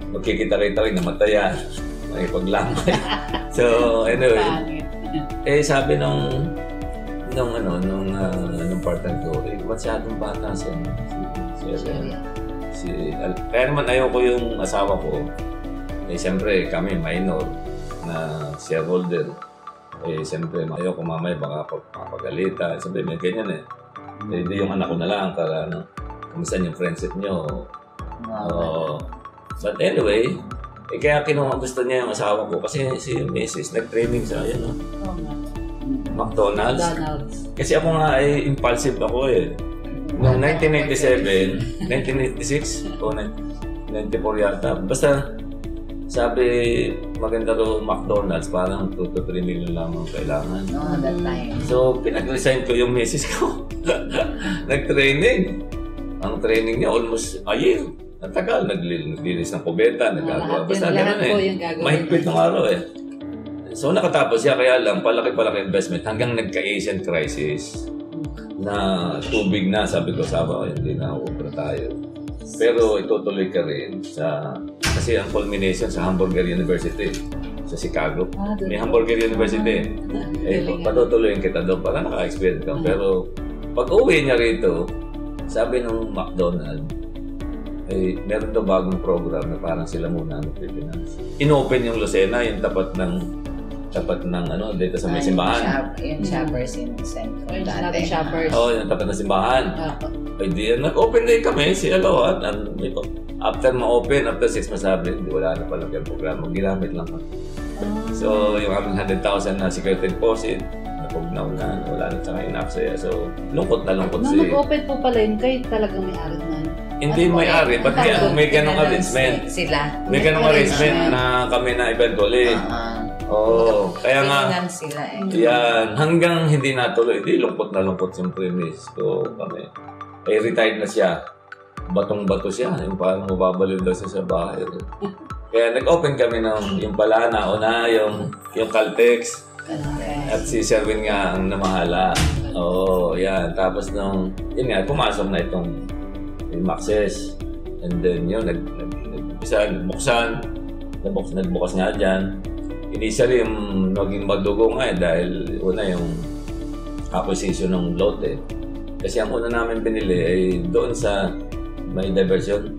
Magkikita-kita rin, namatayan. May paglamay. [laughs] so, anyway. Eh, sabi nung nung ano, nung, uh, nung partner ko, eh, masyadong bata siya. Si, si, Sherry. si, al- kaya naman ayoko yung asawa ko. Eh, siyempre, kami minor na shareholder. Eh, siyempre, ayoko mamaya baka pag- mapagalitan. Siyempre, may ganyan eh. eh. Hindi yung anak ko na lang para ano, kumusta yung friendship nyo. Oo. But anyway, eh, kaya kinuha gusto niya yung asawa ko kasi si Mrs. nag-training sa yan, no? McDonald's. McDonald's. Kasi ako nga ay impulsive ako eh. Noong 1997, 1986 [laughs] o 94 yata. Basta sabi maganda raw McDonald's parang 2 to 3 million lamang kailangan. No, that time. So pinag-resign ko yung misis ko. [laughs] Nag-training. Ang training niya almost a year. Ang tagal. Nagli- Naglilis ng kubeta, nagagawa. Basta yun, ganun eh. Mahigpit ng araw eh. So nakatapos siya kaya lang palaki-palaki investment hanggang nagka-Asian crisis na tubig na sabi ko sabi ko hindi na ubra tayo. Pero itutuloy ka rin sa kasi ang culmination sa Hamburger University sa Chicago. Ah, May. Hamburger University. Eh, ah. patutuloyin kita doon para naka-experience ka. Pero pag uwi niya rito, sabi nung McDonald, eh, meron daw bagong program na parang sila muna ang Pilipinas. Inopen yung Lucena, yung tapat ng tapat ng ano, dito sa may Ah, simbahan. Yung, shop, yung shoppers in dati. natin shoppers. Oo, yung tapat ng simbahan. Ah, Ay di, nag-open day kami, si Aloha. At, ito, after ma-open, after 6 masabi, hindi, wala na pala yung programa. Ginamit lang kami. So, yung aming 100,000 na security deposit, napugnaw na, wala na tsaka inaksaya. So, lungkot na lungkot Nung si... nag-open po pala yun, kayo talagang may-ari nun. Hindi Ano, may-ari, but may, Ano, may ganong arrangement. Sila. May ganong May arrangement na kami na eventually. Ah, Oo, kaya nga, sila eh. yan, hanggang hindi natuloy, di lungkot na lungkot yung premise. So, kami, eh, retired na siya. Batong-bato siya, yung parang mababaliw daw siya sa bahay. [laughs] Kaya nag-open kami ng yung pala na una, yung, yung Caltex. At si Sherwin nga ang namahala. Oo, yan. Tapos nung, yun nga, pumasok na itong yung Maxes. And then yun, nag, nag, nag-umpisa, nagbuksan. Nabukas, nagbukas nga dyan. Initially, yung naging madugo nga eh, dahil una yung acquisition ng lote. Kasi ang una namin pinili ay doon sa may diversion.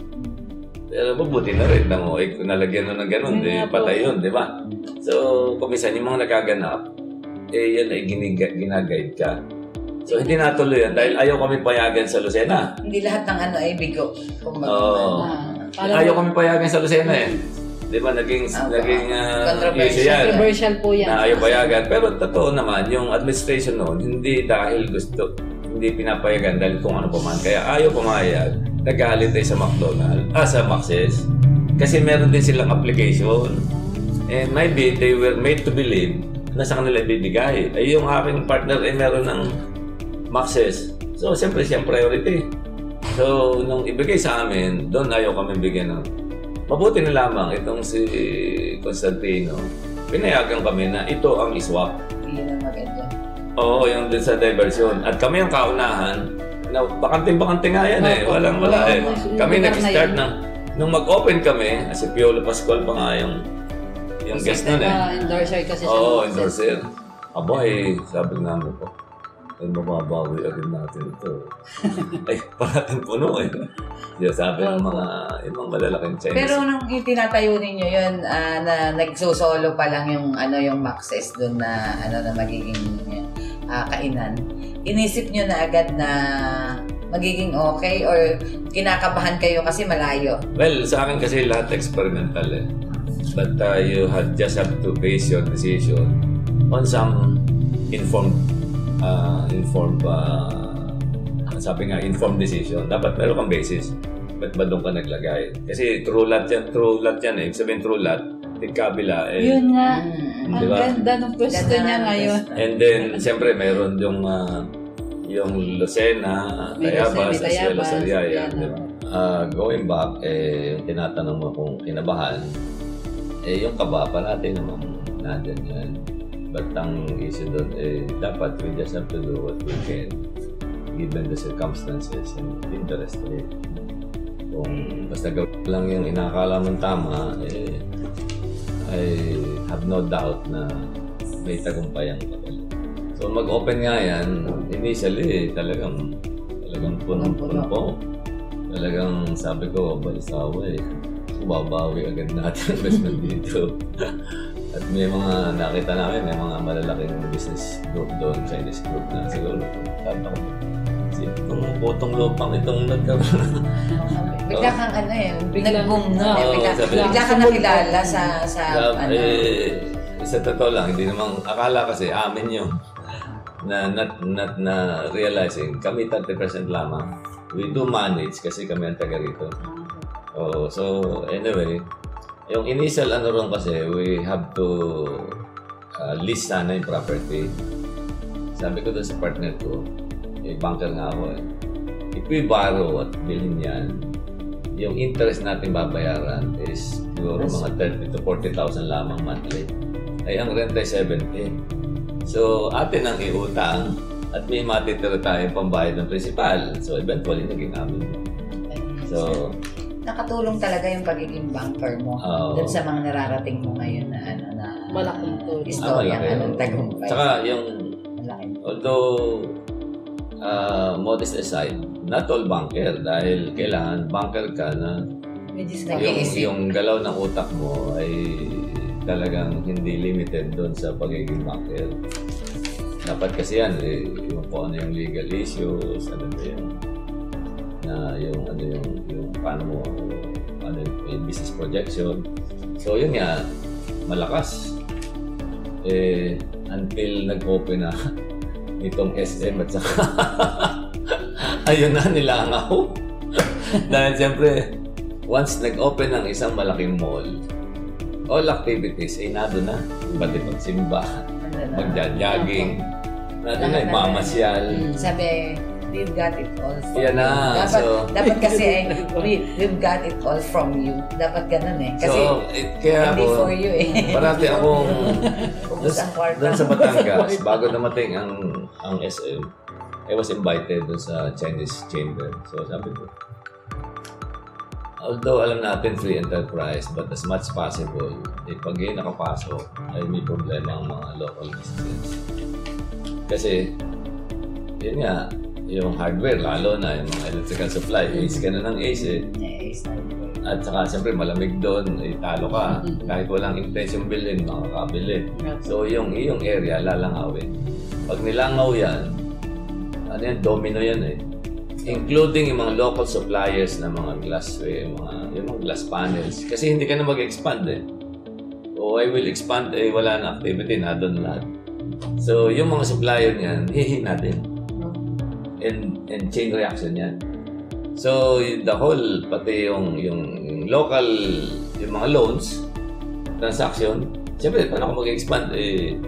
Pero mabuti na rin lang, oh, eh, kung nalagyan na ng ganun, po. patay yun, di ba? So, kumisan yung mga nagaganap, eh yan ay giniga, ginaguide ka. So, hindi natuloy yan dahil ayaw kami payagan sa Lucena. Hindi lahat ng ano ay bigo. Kung Oo. Ah, parang Ayaw kami payagan sa Lucena eh. Di ba, naging, Ah, naging uh, Controversial. issue yan. controversial po yan. Na ayaw payagan. Pero totoo naman, yung administration noon, hindi dahil gusto, hindi pinapayagan dahil kung ano pa man. Kaya ayaw pumayag. Nagalit tayo sa McDonald's, ah, sa Maxes. Kasi meron din silang application. And maybe they were made to believe na sa kanila ibibigay. Ay yung aking partner ay meron ng Maxes. So, siyempre siya ang priority. So, nung ibigay sa amin, doon ayaw kami bigyan ng... Mabuti na lamang itong si Constantino. Pinayagan kami na ito ang iswap. Yun ang maganda. Oo, yung din sa diversion. At kami ang kaunahan. Na, bakante-bakante nga yan eh. Walang wala eh. Kami nag-start na. Nung mag-open kami, si Piolo Pascual pa nga yung yung guest nun eh. Endorser kasi siya. Oo, endorser. Aba eh, sabi namin po, ay mababawi agad natin ito. [laughs] ay, parating puno eh. Siya sabi ng mga, yung mga malalaking Chinese. Pero nung itinatayo ninyo yun, ah, na nagsosolo pa lang yung ano yung Maxes doon na ano na magiging ah, kainan. Inisip nyo na agad na magiging okay or kinakabahan kayo kasi malayo. Well, sa akin kasi lahat experimental eh. But uh, you had just have to base your decision on some informed, uh, informed, uh, sabi nga, informed decision. Dapat meron kang basis. Ba't ba doon ka naglagay? Kasi true lot yan, true lot yan eh. Ibig sabihin true lot, yung kabila eh. Yun nga. Mm. Ang ganda ng pwesto Ganda niya ng ngayon. And then, siyempre, meron yung uh, yung Lucena, Tayabas, as well as Ariaya. Ah, going back, eh, yung tinatanong mo kung kinabahan, eh, yung kaba pa natin naman nandyan yan. But ang issue doon, eh, dapat we just have to do what we can given the circumstances and interest rate. Kung basta gawin lang yung inakala mong tama, eh, I have no doubt na may tagumpay ang kapal. So mag-open nga yan, initially talagang talagang punong-puno po. Talagang sabi ko, balisawa eh. Babawi agad natin [laughs] ang investment dito. At may mga nakita namin, may mga malalaking business group doon, Chinese group na siguro. Tata ko. Kasi itong putong lupang itong nagkaroon. [laughs] Bigla kang ano eh, Biglang- nag-boom no? eh. Oo, Bigla, sabi- bigla nakilala sa, sa ano. eh, sa totoo lang, hindi namang akala kasi amin yung na not, not na realizing kami 30% lamang. We do manage kasi kami ang taga rito. Oh, so anyway, yung initial ano ron kasi we have to uh, list sana yung property. Sabi ko doon sa partner ko, eh, banker nga ako eh. If we borrow at bilhin yan, yung interest natin babayaran is siguro mga 30 to 40,000 lamang monthly. Ay ang rent ay 70. So atin ang iutang at may matitira tayong pambayad ng principal. So eventually naging amin. So, Nakatulong talaga yung pagiging banker mo Oo. dun sa mga nararating mo ngayon na ano na Malaking tulong. istorya Ah, malaki. ng tagumpay. Tsaka yung, Malaking although uh, modest aside, not all banker dahil kailangan banker ka na yung, yung galaw ng utak mo ay talagang hindi limited doon sa pagiging banker. Dapat kasi yan, eh, yung kung ano yung legal issues, ano ba yung na yung ano yung yung paano mo ano yung business projection. So yun nga malakas. Eh until nag-open na [laughs] itong SM at saka [laughs] ayun na nilangaw. [laughs] Dahil siyempre once nag-open ng isang malaking mall, all activities ay nado na. Pati pagsimba, magja-jogging, nado na, yung mamasyal. Sabi, we've got it all from Yan na, you. Dapat, so- dapat kasi ay, we, we've got it all from you. Dapat ganun eh. Kasi so, eh, kaya hindi ako, for you eh. parati akong [laughs] doon sa [laughs] Batangas, bago dumating ang ang SM, I was invited doon sa Chinese Chamber. So sabi ko, although alam natin free enterprise, but as much possible, eh, pag yun nakapasok, ay may problema ang mga local businesses. Kasi, yun nga, yung hardware, lalo na yung mga electrical supply, ace ka na ng ace eh. At saka siyempre malamig doon, eh, talo ka. Kahit walang intention bilhin, makakabili. So yung iyong area, lalangawin. Pag nilangaw yan, ano yan, domino yan eh. Including yung mga local suppliers na mga glassware, yung mga, yung mga glass panels. Kasi hindi ka na mag-expand eh. O I will expand, eh wala na activity, na doon lahat. So yung mga supplier niyan, hihin natin. And, and chain reaction yan. So, the whole, pati yung, yung, local, yung mga loans, transaction, siyempre, paano ako mag-expand? Eh,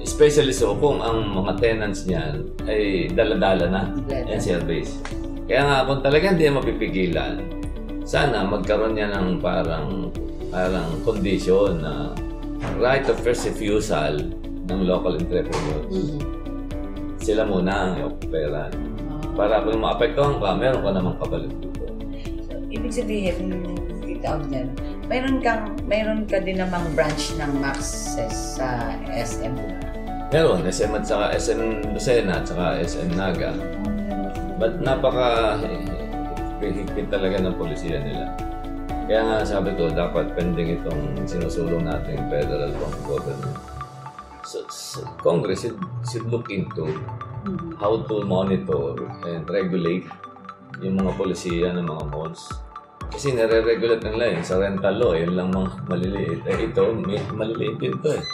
especially so kung ang mga tenants niyan ay dala-dala na and service. Kaya nga, kung talaga hindi mapipigilan, sana magkaroon niya ng parang, parang condition na right of first refusal ng local entrepreneurs. Mhm. Sila muna ang i-operan. Ah, Para kung maapektuhan ka, meron ka namang kabalik dito. So, ibig sabihin, ko dyan, mayroon kang, mayroon ka din namang branch ng Maxes sa SM. Meron, SM at saka SM Lucena at saka SM Naga. But napaka higpit talaga ng polisiya nila. Kaya nga sabi ko, dapat pending itong sinusulong natin federal government. So, so, Congress should, should look into mhm. how to monitor and regulate yung mga polisiya ng mga malls. Kasi nare-regulate nila yun sa rental law, yun lang mga maliliit. Eh ito, may, maliliit din ito eh.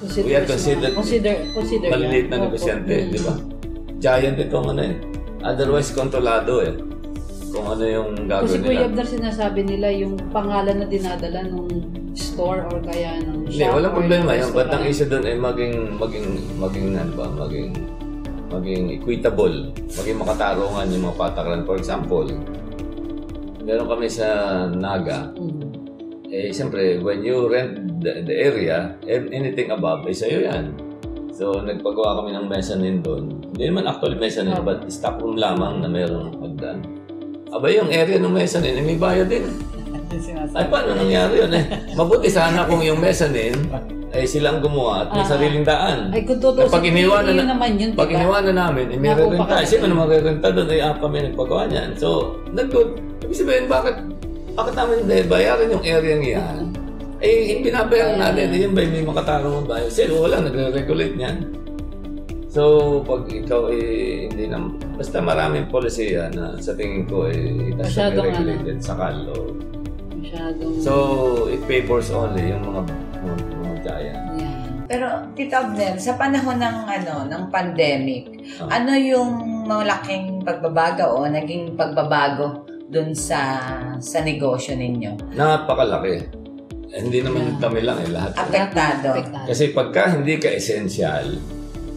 Consider, We have considered- consider, consider maliliit yan. na negosyante, Mm. di ba? Giant itong ano eh. Otherwise, kontrolado eh. Kung ano yung Kasi gagawin Kuya nila. Abdar sinasabi nila yung pangalan na dinadala ng store or kaya ng shop. Hindi, walang problema yun. But ang issue doon ay maging, maging, maging, ano ba, maging, maging equitable, maging makatarungan yung mga patakaran. For example, meron kami sa Naga, Mhm. eh, siyempre, when you rent the, the area, an- anything above, ay sa'yo yan. So, nagpagawa kami ng mezzanine doon. Hindi naman actually mezzanine, Oh. but stock room lamang na mayroong pagdaan. Aba, yung area ng mezzanine, eh, may bayad din. Ay, paano nangyari yun eh? Mabuti sana kung yung mezzanine ay silang gumawa at may Ah. sariling daan. Ay, kung totoo, Pag iniwanan na- naman yun, Pag diba? iniwanan namin, eh, may Naku, rerenta. baka- Sino naman rerenta doon? Ay, ah, kami nagpagawa niyan. So, nag-good. Ibig sabihin, bakit, bakit namin hindi bayaran yung area niyan? Eh, yung binabayaran natin, eh, yun ba yung may makatarong ba? Sino wala, nagre-regulate niyan. So, pag ikaw eh, hindi na, basta maraming polisiya na sa tingin ko eh, it has to be Masyadong regulated sa kalo. Masyadong... So, it favors only yung mga giant. yan. Pero, Tita Abner, sa panahon ng, ano, ng pandemic, Ah. ano yung malaking pagbabago o naging pagbabago dun sa sa negosyo ninyo? Napakalaki. Eh, hindi naman kami lang eh, lahat. Apektado. Kasi pagka hindi ka essential,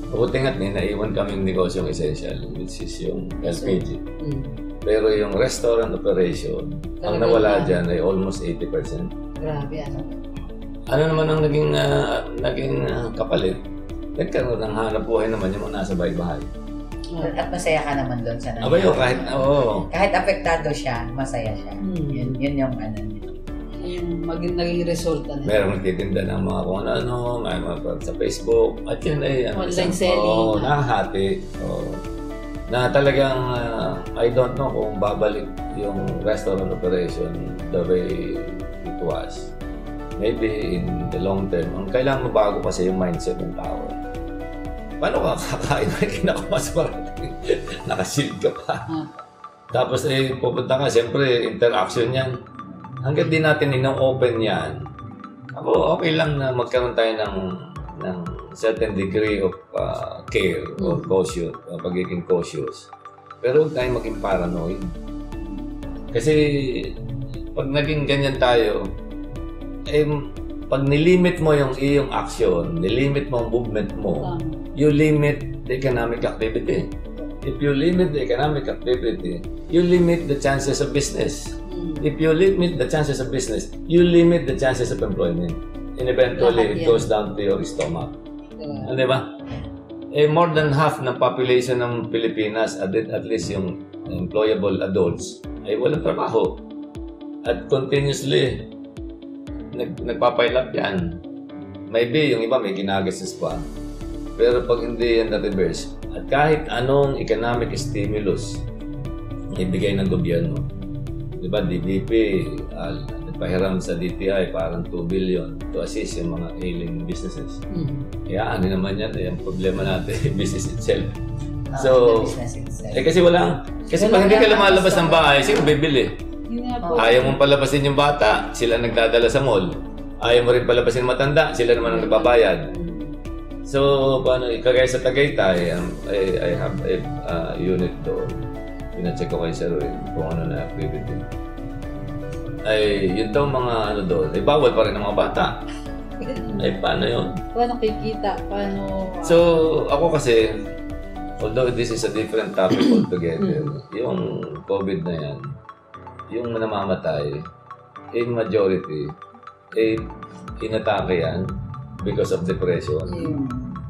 buti nga't may naiwan kaming negosyong essential, which is yung LPG. Mm. Pero yung restaurant operation, ang Talagang nawala na- dyan ay almost 80%. Grabe, ano. Ano naman ang naging, ah, naging ah, kapalit? Nagkaroon ng hanap buhay naman yung mga nasa bahay-bahay. At masaya ka naman doon sa nangyari. Abayo, kahit, oo. Kahit apektado siya, masaya siya. Hmm. Yun, yun yung ano niya. Yung maging naging resulta na. Meron nagtitinda ng mga kung ano-ano, may mga sa Facebook. At yun ay... ano, Online isang- selling. Oo, nakahati. Oo. Na talagang, ah, I don't know kung babalik yung restaurant operation the way it was. Maybe in the long term, ang kailangan mabago kasi yung mindset ng tao. Paano ka kakain [laughs] na kinakamas marami? [laughs] Nakasild ka pa. Ah. Tapos eh, pupunta ka, siyempre, interaction yan. Hanggat di natin ino-open yan, ako, okay lang na magkaroon tayo ng, ng certain degree of uh, care or cautious, uh, pagiging cautious. Pero huwag tayong maging paranoid. Kasi pag naging ganyan tayo, eh, pag nilimit mo yung iyong action, nilimit mo ang movement mo, Tama. you limit the economic activity. If you limit the economic activity, you limit the chances of business. Mm. If you limit the chances of business, you limit the chances of employment. And eventually, it goes down to your stomach. Ah, Di ba? Eh, more than half ng population ng Pilipinas, at, at least yung employable adults, ay walang trabaho. At continuously, nag, nagpapile up yan. Maybe yung iba may ginagastos pa. Pero pag hindi yan na-reverse, at kahit anong economic stimulus ibigay ng gobyerno, di ba, DBP, uh, nagpahiram sa DTI parang 2 billion to assist yung mga ailing businesses. Mm. Kaya ano naman yan, eh, ang problema natin, [laughs] business itself. Ah, So, the business itself. Eh kasi walang, kasi pag hindi ka lumalabas ng bahay, sino bibili? Po. Ayaw mong palabasin yung bata, sila nagdadala sa mall. Ayaw mo rin palabasin yung matanda, sila naman ang nagbabayad. So, paano, kagaya sa Tagaytay, um, I, I have a uh, unit doon. Pinacheck ko kay Sir Will kung ano na activity. Ay, yun daw mga ano doon, ay bawal pa rin ng mga bata. [laughs] Ay, paano yun? Paano kikita? Paano... ah, So, ako kasi, although this is a different topic altogether, [clears throat] yung COVID na yan, yung namamatay, in majority, eh, inatake yan because of depression.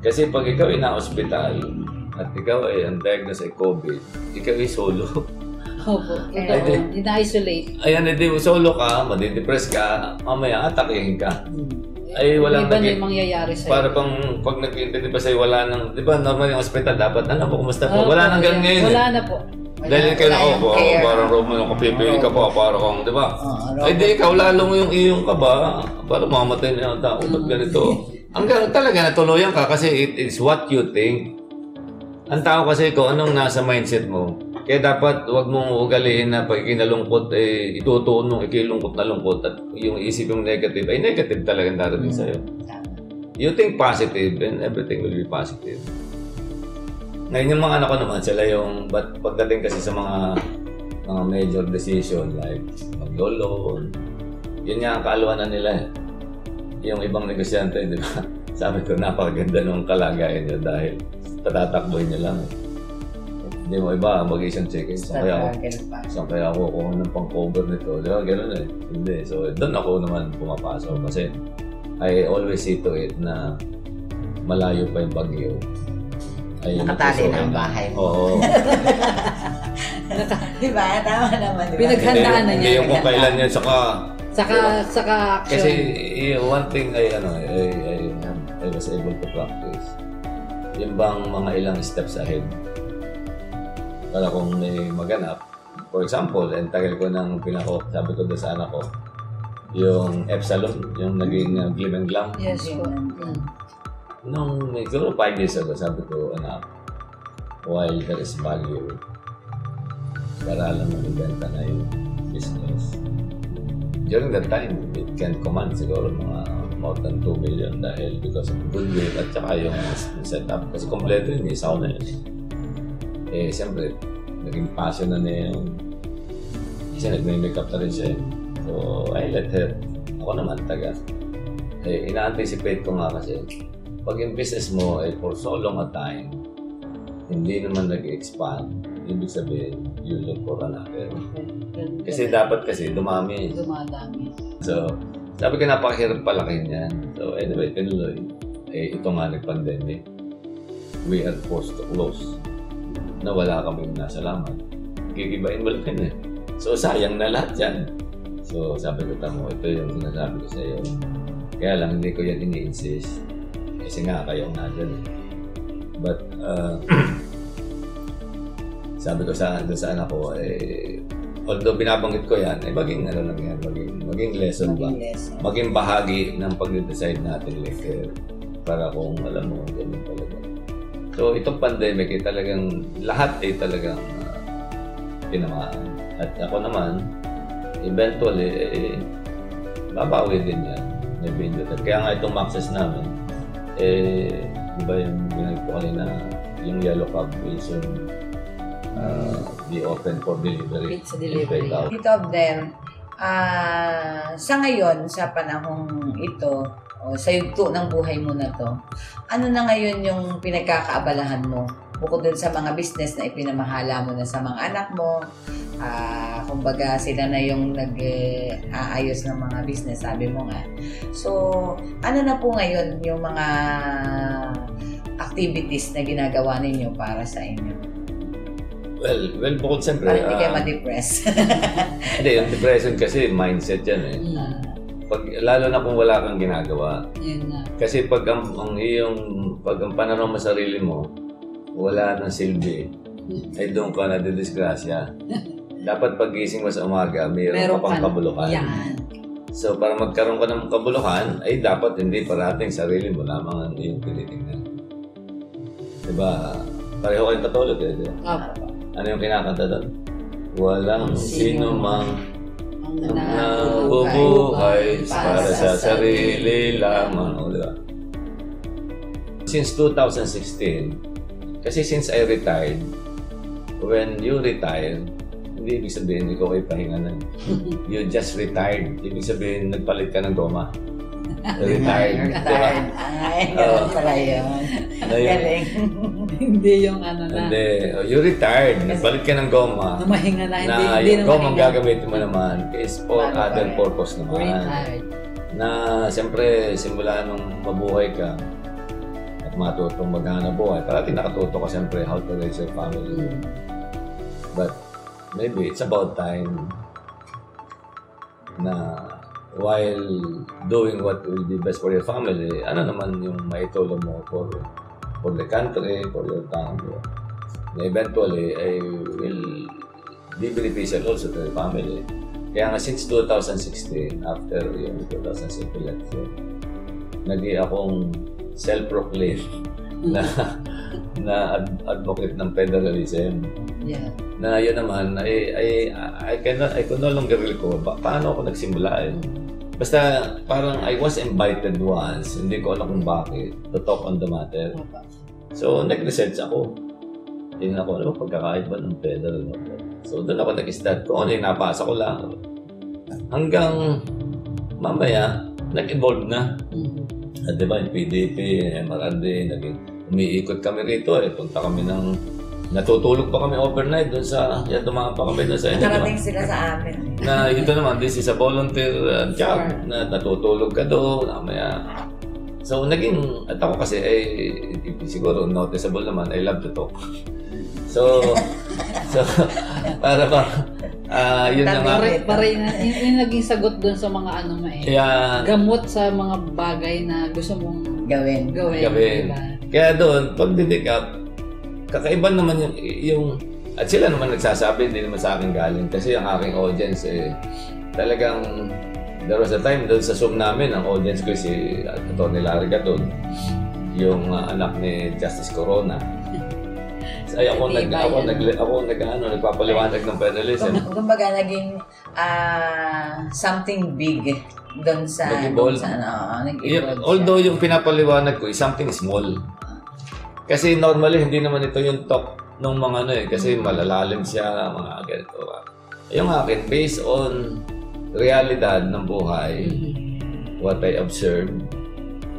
Kasi pag ikaw ay na-hospital at ikaw ay undiagnosed ay COVID, ikaw ay solo. [laughs] Opo. Ay, Totoo. di- Ina-isolate. Ayan, hindi solo ka, madidepress ka, mamaya atakihin ka. Ay, walang Iba na naging- yung mangyayari sa'yo. Para pang pag nag-interview pa sa'yo, wala nang, di ba normal yung hospital, dapat ano po, kumusta po? Wala nang ganun ngayon. Wala eh. na po. wala- Dahil kayo wala na, yung oh, care. parang Roman, nakapipili ka pa, parang kang, di ba? Oo, Ay, di, ikaw lalong yung iyong ka ba? Parang mamatay na yung tao, ba't ganito? Hanggang talaga natuluyan ka kasi it is what you think. Ang tao kasi kung anong nasa mindset mo. Kaya dapat wag mong ugaliin na pag ikinalungkot, eh, itutuon mong ikilungkot na lungkot at yung isip yung negative, ay negative talaga ang darating sa'yo. Tama. You think positive and everything will be positive. Ngayon yung mga anak ko naman, sila yung but pagdating kasi sa mga mga major decision like maglo-loan, yun nga ang kaaluanan nila eh. Yung ibang negosyante, di ba? [laughs] Sabi ko, napakaganda ng kalagayan niya dahil tatatakboy niya lang eh. Hindi mo iba, mag-isang check-in. Saan kaya ako, saan kaya ako kung anong pang-cover nito? Di ba? Ganun eh. Hindi. So, doon ako naman pumapasok kasi I always see to it na malayo pa yung bagyo. Ay, Nakatali na ang bahay mo. Oo. [laughs] Di ba? Tama naman. Di ba? Pinaghandaan na Hindi niya. yung kung kailan yan, saka... Saka, saka action. Kasi y- one thing ay ano, I, I, I was able to practice. Yung bang mga ilang steps ahead. Para kung may maganap, for example, ang tagal ko nang pinako, sabi ko doon sa anak ko, yung Epsilon, yung naging uh, glim and glam. yes po. Mm. Nung siguro five years ago, sabi ko, anak, while there is value, para alam mo ibenta na yung business. During that time, it can command siguro mga more than 2 million dahil because of goodwill at saka yung setup. Kasi kompleto yun, isa ko na yun. Eh, siyempre, naging passion na niya yung kasi nagme-makeup na rin siya. eh. So, I let her. Ako naman, taga. Eh, ina-anticipate ko nga kasi, pag yung business mo ay for so long a time, hindi naman nag-expand, ibig sabihin, you look for another. Kasi dapat kasi dumami. Dumadami. So, sabi ko napakahirap palakihin yan. So, anyway, tinuloy. Eh, ito nga nag-pandemic. We are forced to close. Na wala kami nasalamat. Gigibain mo lang eh. So, sayang na lahat yan. So, sabi ko, tamo, ito yung sinasabi ko sa iyo. Kaya lang, hindi ko yan ini-insist. Kasi nga, kayo nga dyan eh. But, uh, [clears throat] sabi ko sa, doon sa anak ko, eh, although binabanggit ko yan, eh, maging ano lang yan, maging, maging lesson ba? Maging lesson. Maging bahagi ng pag-decide natin later para kung alam mo, ganun talaga. So, itong pandemic, eh, talagang, lahat ay talagang uh, tinamaan. At ako naman, eventually, eh, babawi din yan. At kaya nga itong maxes namin, eh, di ba yung binag ko kanina, yung yellow cab will soon uh, be open for delivery. Pizza delivery. Take out. Tito Abner, ah, sa ngayon, sa panahong ito, o sa yugto ng buhay mo na to, ano na ngayon yung pinagkakaabalahan mo? Bukod dun sa mga business na ipinamahala mo na sa mga anak mo, ah, kumbaga sila na yung nag-aayos ng mga business, sabi mo nga. So, ano na po ngayon yung mga activities na ginagawa ninyo para sa inyo? Well, well, bukod siyempre, Para hindi kayo ah, ma-depress. [laughs] hindi, yung depression kasi mindset yan eh. Mm, Pag, lalo na kung wala kang ginagawa. yun nga. Kasi pag ang, ang iyong, pag ang pananaw mo sa sarili mo, wala nang silbi, ay doon ka na didisgrasya. Dapat pagising mo sa umaga, mayroon Meron ka pang ka- kabulukan. Yan. So para magkaroon ka ng kabulukan, ay dapat hindi parating sarili mo lamang ang iyong tinitingnan. Diba? Pareho kayong katulog eh. Diba? Opo. Ano yung kinakanta doon? Walang sino mang Ang ang nabubuhay nabubuhay para sa sarili lamang. O, diba? Since 2016, kasi since I retired, when you retire, hindi ibig sabihin ikaw ay pahinga na. [laughs] You just retired. Ibig sabihin, nagpalit ka ng goma. Retired. diba? Ay, Oo. ganun pala yun. Ano yun? Galing. hindi yung ano na. Hindi. Oh, you retired. Nagpalit ka ng goma. Numahinga na. Hindi, na hindi yung goma ang gagamitin mo naman is for Bago other rin. purpose naman. Retired. na siyempre simula nung mabuhay ka at matutong maghanap buhay, parati nakatuto ka siyempre how to raise your family. Mm. But maybe it's about time na while doing what will be best for your family, ano naman yung maitulong mo for for the country, for your town. Na eventually, I will be beneficial also to the family. Kaya nga since 2016, after yung 2016 election, naging akong self-proclaimed [laughs] na na ad- advocate ng federalism Yeah. na yun naman ay ay I cannot I could no longer recall ba, paano ako nagsimula eh. Basta parang I was invited once, hindi ko alam kung bakit, to talk on the matter. So, nag-research ako. Tingnan ko, ano ba pagkakaiba ng federal no? So, doon ako nag-start ko. Ano yung napasa ko lang. Hanggang mamaya, nag-evolve na. Mhm. At di ba, yung PDP, MRD, naging umiikot kami rito eh. Punta kami ng, natutulog pa kami overnight doon sa, yan dumaan pa kami doon sa inyo. Nakarating sila sa amin. na ito naman, this is a volunteer uh, job na natutulog ka doon, mamaya. So, naging, at ako kasi, ay, siguro noticeable naman, I love to talk. So, [laughs] so, para ba, ah yun na nga. Pare, pare na, yung, yung naging sagot doon sa mga ano mo eh. Kaya, Gamot sa mga bagay na gusto mong Gawin. gawin. Gawin. diba? kaya doon, pag didik up, kakaiba naman yung, yung, at sila naman nagsasabi, hindi naman sa akin galing. Kasi ang aking audience, eh, talagang, there was a time doon sa Zoom namin, ang audience ko si Atty. Larry Gaton, yung ah, anak ni Justice Corona. [laughs] Ay, ako nag ako nag ako nag ano, nagpapaliwanag ng federalism. Kum- Kumbaga, naging ah, something big doon sa... Nag-evolve. Sa, ano, nag-evolve siya. although yung pinapaliwanag ko is something small. Kasi normally hindi naman ito yung talk ng mga ano eh. Kasi malalalim siya mga ganito. Yung akin based on realidad ng buhay, what I observe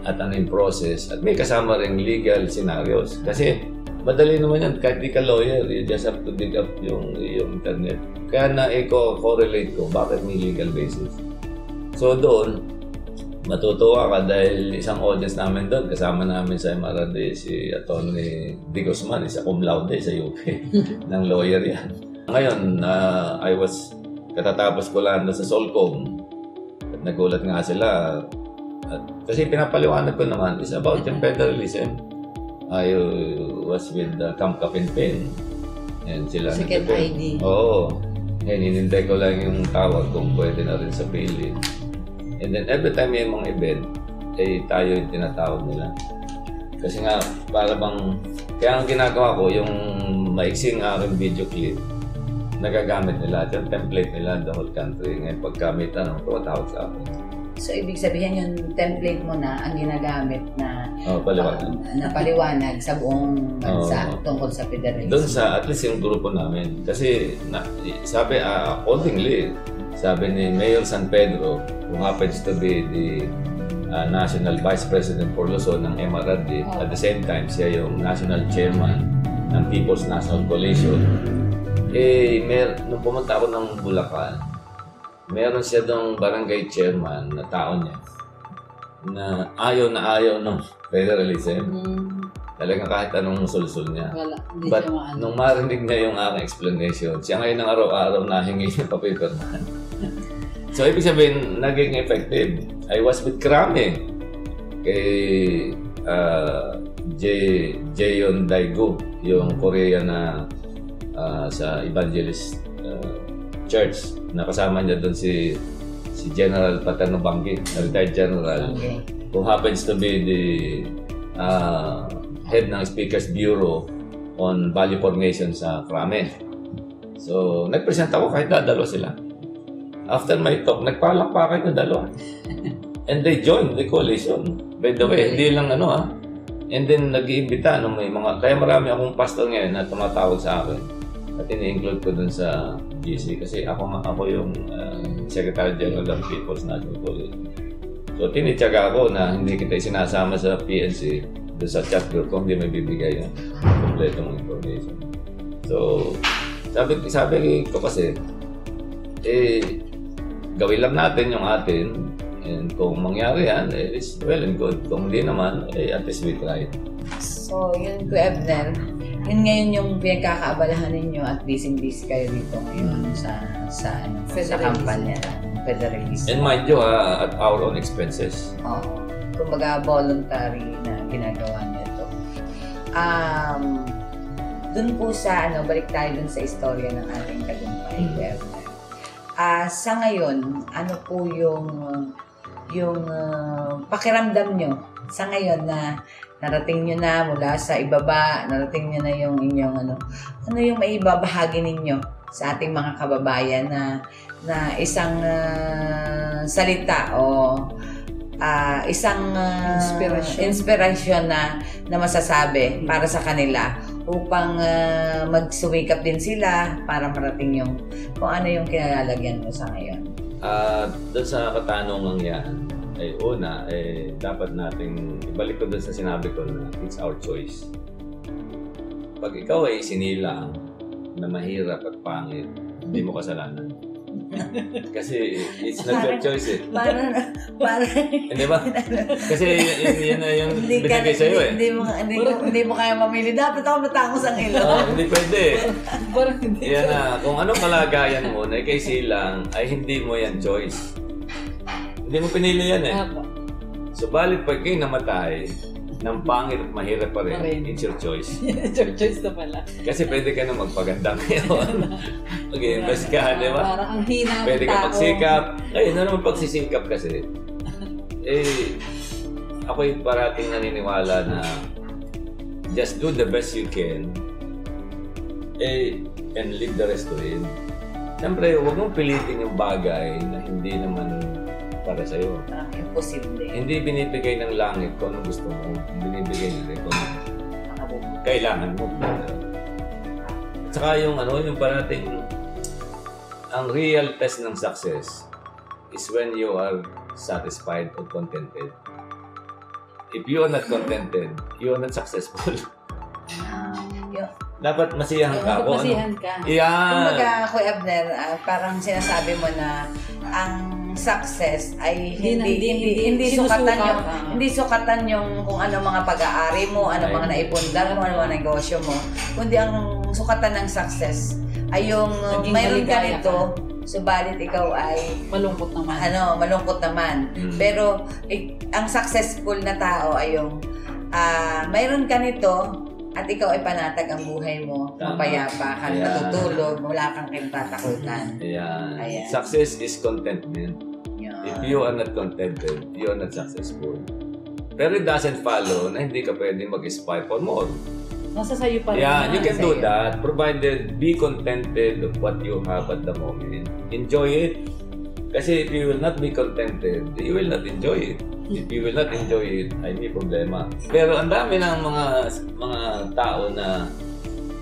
at ano yung process at may kasama ring legal scenarios. Kasi madali naman yan kahit di ka lawyer you just have to dig up yung yung internet. Kaya na i-correlate ko bakit may legal basis. So doon matutuwa ka dahil isang audience namin doon, kasama namin sa MRD si Atty. Di Guzman, isa cum laude sa UP, [laughs] ng lawyer yan. Ngayon, na I was, katatapos ko lang sa Solcom, at nagulat nga sila, at, kasi pinapaliwanag ko naman, is about yung federalism. I was with the Camp Kapinpin, and sila Second nagpe- ID. Oo. Ngayon, hinintay ko lang yung tawag kung pwede na rin sa PhilHealth. And then every time may mga event, eh tayo yung tinatawag nila. Kasi nga, para bang, kaya ang ginagawa ko, yung maiksing aking video clip, nagagamit nila. At yung template nila the whole country. Ngayon pagka may tanong, tumatawag sa akin. So, ibig sabihin yung template mo na ang ginagamit na Oh, paliwanag. uh, na paliwanag sa buong bansa Oo. tungkol sa federalism. Doon sa, at least yung grupo namin. Kasi, na, sabi, uh, accordingly, sabi ni Mayor San Pedro, who happens to be the uh, National Vice President for Luzon ng MRRD, at the same time, siya yung National Chairman ng People's National Coalition. Eh, mer nung pumunta ako ng Bulacan, meron siya dong barangay chairman na tao niya na ayaw na ayaw ng federalism. Mm, Talagang kahit anong sulsul niya. wala, hindi But siya nung marinig niya yung aking explanation, siya ngayon ng araw-araw nahingi ng papiperman. So, ibig sabihin, naging effective. I was with Krame kay uh, J. Jayon Daigo, yung Korea na uh, sa Evangelist uh, Church. Nakasama niya doon si si General Patano Banggi, retired general Okay. who happens to be the uh, head ng Speakers Bureau on value formation sa Krame. So, nag-present ako kahit dadalo sila. After my talk, nagpalakpakan yung dalawa. [laughs] And they joined the coalition. By the way, hindi lang ano ah. And then, nag-iimbita ng may mga... Kaya marami akong pastor ngayon na tumatawag sa akin. At ini-include ko dun sa GC kasi ako nga- ako yung uh, Secretary General ng People's National Coalition. So, tinitsaga ako na hindi kita sinasama sa PNC doon sa chat group kung hindi may bibigay yung kompletong information. So, sabi, sabi ko kasi, eh, gawin lang natin yung atin and kung mangyari yan, eh, it's well and good. Kung hindi naman, eh, at least we tried. So, yun, Kuya Ebner, yun ngayon yung pinagkakaabalahan ninyo at busy-busy kayo dito ngayon sa sa ano, sa kampanya ng federalism. And mind you, ha, at our own expenses. Oo. Kumbaga, voluntary na ginagawa niyo ito. Um, dun po sa, ano, balik tayo dun sa istorya ng ating tagumpay, Kuya Ebner. Ah, sa ngayon, ano po yung yung ah, pakiramdam nyo sa ngayon na narating nyo na mula sa ibaba, narating nyo na yung inyong ano, ano yung maibabahagi ninyo sa ating mga kababayan na na isang ah, salita o ah, isang ah, Inspirasyon. inspirasyon na na masasabi para sa kanila upang ah, magsuwikap din sila para marating yung kung ano yung kinalalagyan mo sa ngayon. At doon sa katanungang yan, ay una, eh, dapat nating ibalik ko doon sa sinabi ko na it's our choice. Pag ikaw ay sinilang na mahirap at pangit, hindi mo kasalanan. Kasi it's not your choice eh. Para para Hindi ba? Kasi yun, yun, yun na yung binigay sa'yo eh. hindi, mo hindi, mo hindi mo kaya mamili. Dapat ako matangos ang ilo. Oh, hindi pwede eh. Parang hindi. Yan na, kung anong kalagayan mo na ikay silang, ay hindi mo yan choice. Hindi mo pinili yan eh. Apo. Subalit pag kayo namatay, ng pangit at mahirap pa rin, rin. it's your choice. [laughs] Choice na pala. Kasi pwede ka na magpaganda ngayon. [laughs] [laughs] Mag-invest ka, di ba? Parang ang hina ng Pwede ka magsikap. Ngayon, ano naman pagsisikap kasi? Eh, ako'y parating naniniwala na just do the best you can eh, and leave the rest to Him. Siyempre, huwag mong pilitin yung bagay na hindi naman para sa'yo. Parang imposible. Hindi binibigay ng langit kung anong gusto mo. Binibigay rin kung kailangan mo. At saka yung ano, yung parating ang real test ng success is when you are satisfied or contented. If you are not contented, you are not successful. [laughs] Ah. Dapat masiyahan ka. kung ano. Masihan ka. Yan. Kumbaga, Kuya Abner, ah, parang sinasabi mo na ang success ay Hindi hindi hindi- hindi, hindi hindi, sukatan yung ah. hindi sukatan yung kung ano mga pag-aari mo, ano mga naipundar mo, ano mga negosyo mo, kundi ang sukatan ng success ay yung uh, Naging mayroon ka nito, subalit ikaw ay Malungkot naman. ano, malungkot naman. Mm. Pero ik- ang successful na tao ay yung ah, mayroon ka nito at ikaw ay panatag ang buhay mo, mapayapa ka, Ayan. natutulog, wala kang kinatatakutan. Ayan. Ayan. Success is contentment. Yun. If you are not contented, you are not successful. Pero it doesn't follow na hindi ka pwede mag-aspire for more. Nasa sayo pa rin. Yeah, you can do sa'yo. that provided be contented of what you have at the moment. Enjoy it. Kasi if you will not be contented, you will not enjoy it. If you will not enjoy it, ay may problema. Pero ang dami ng mga mga tao na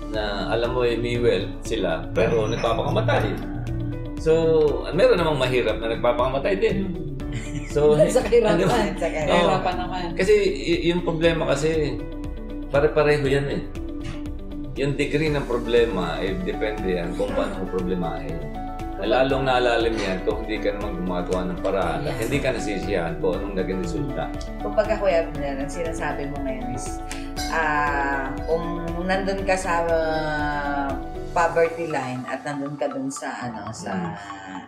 na alam mo eh, may wealth sila, pero nagpapakamatay. So, meron namang mahirap na nagpapakamatay din. So, [laughs] Sa kahirapan. ano? Sa. Kahirapan naman. Kasi y- yung problema kasi, pare-pareho yan eh. Yung degree ng problema, eh, depende yan kung paano mo problemahin. Lalong naalalim yan kung hindi ka naman gumagawa ng paraan at hindi ka nasisiyahan kung anong naging resulta. Kumbaga Kuya Abner, ang sinasabi mo ngayon is, ah, kung nandun ka sa ah, poverty line at nandun ka dun sa, ano, sa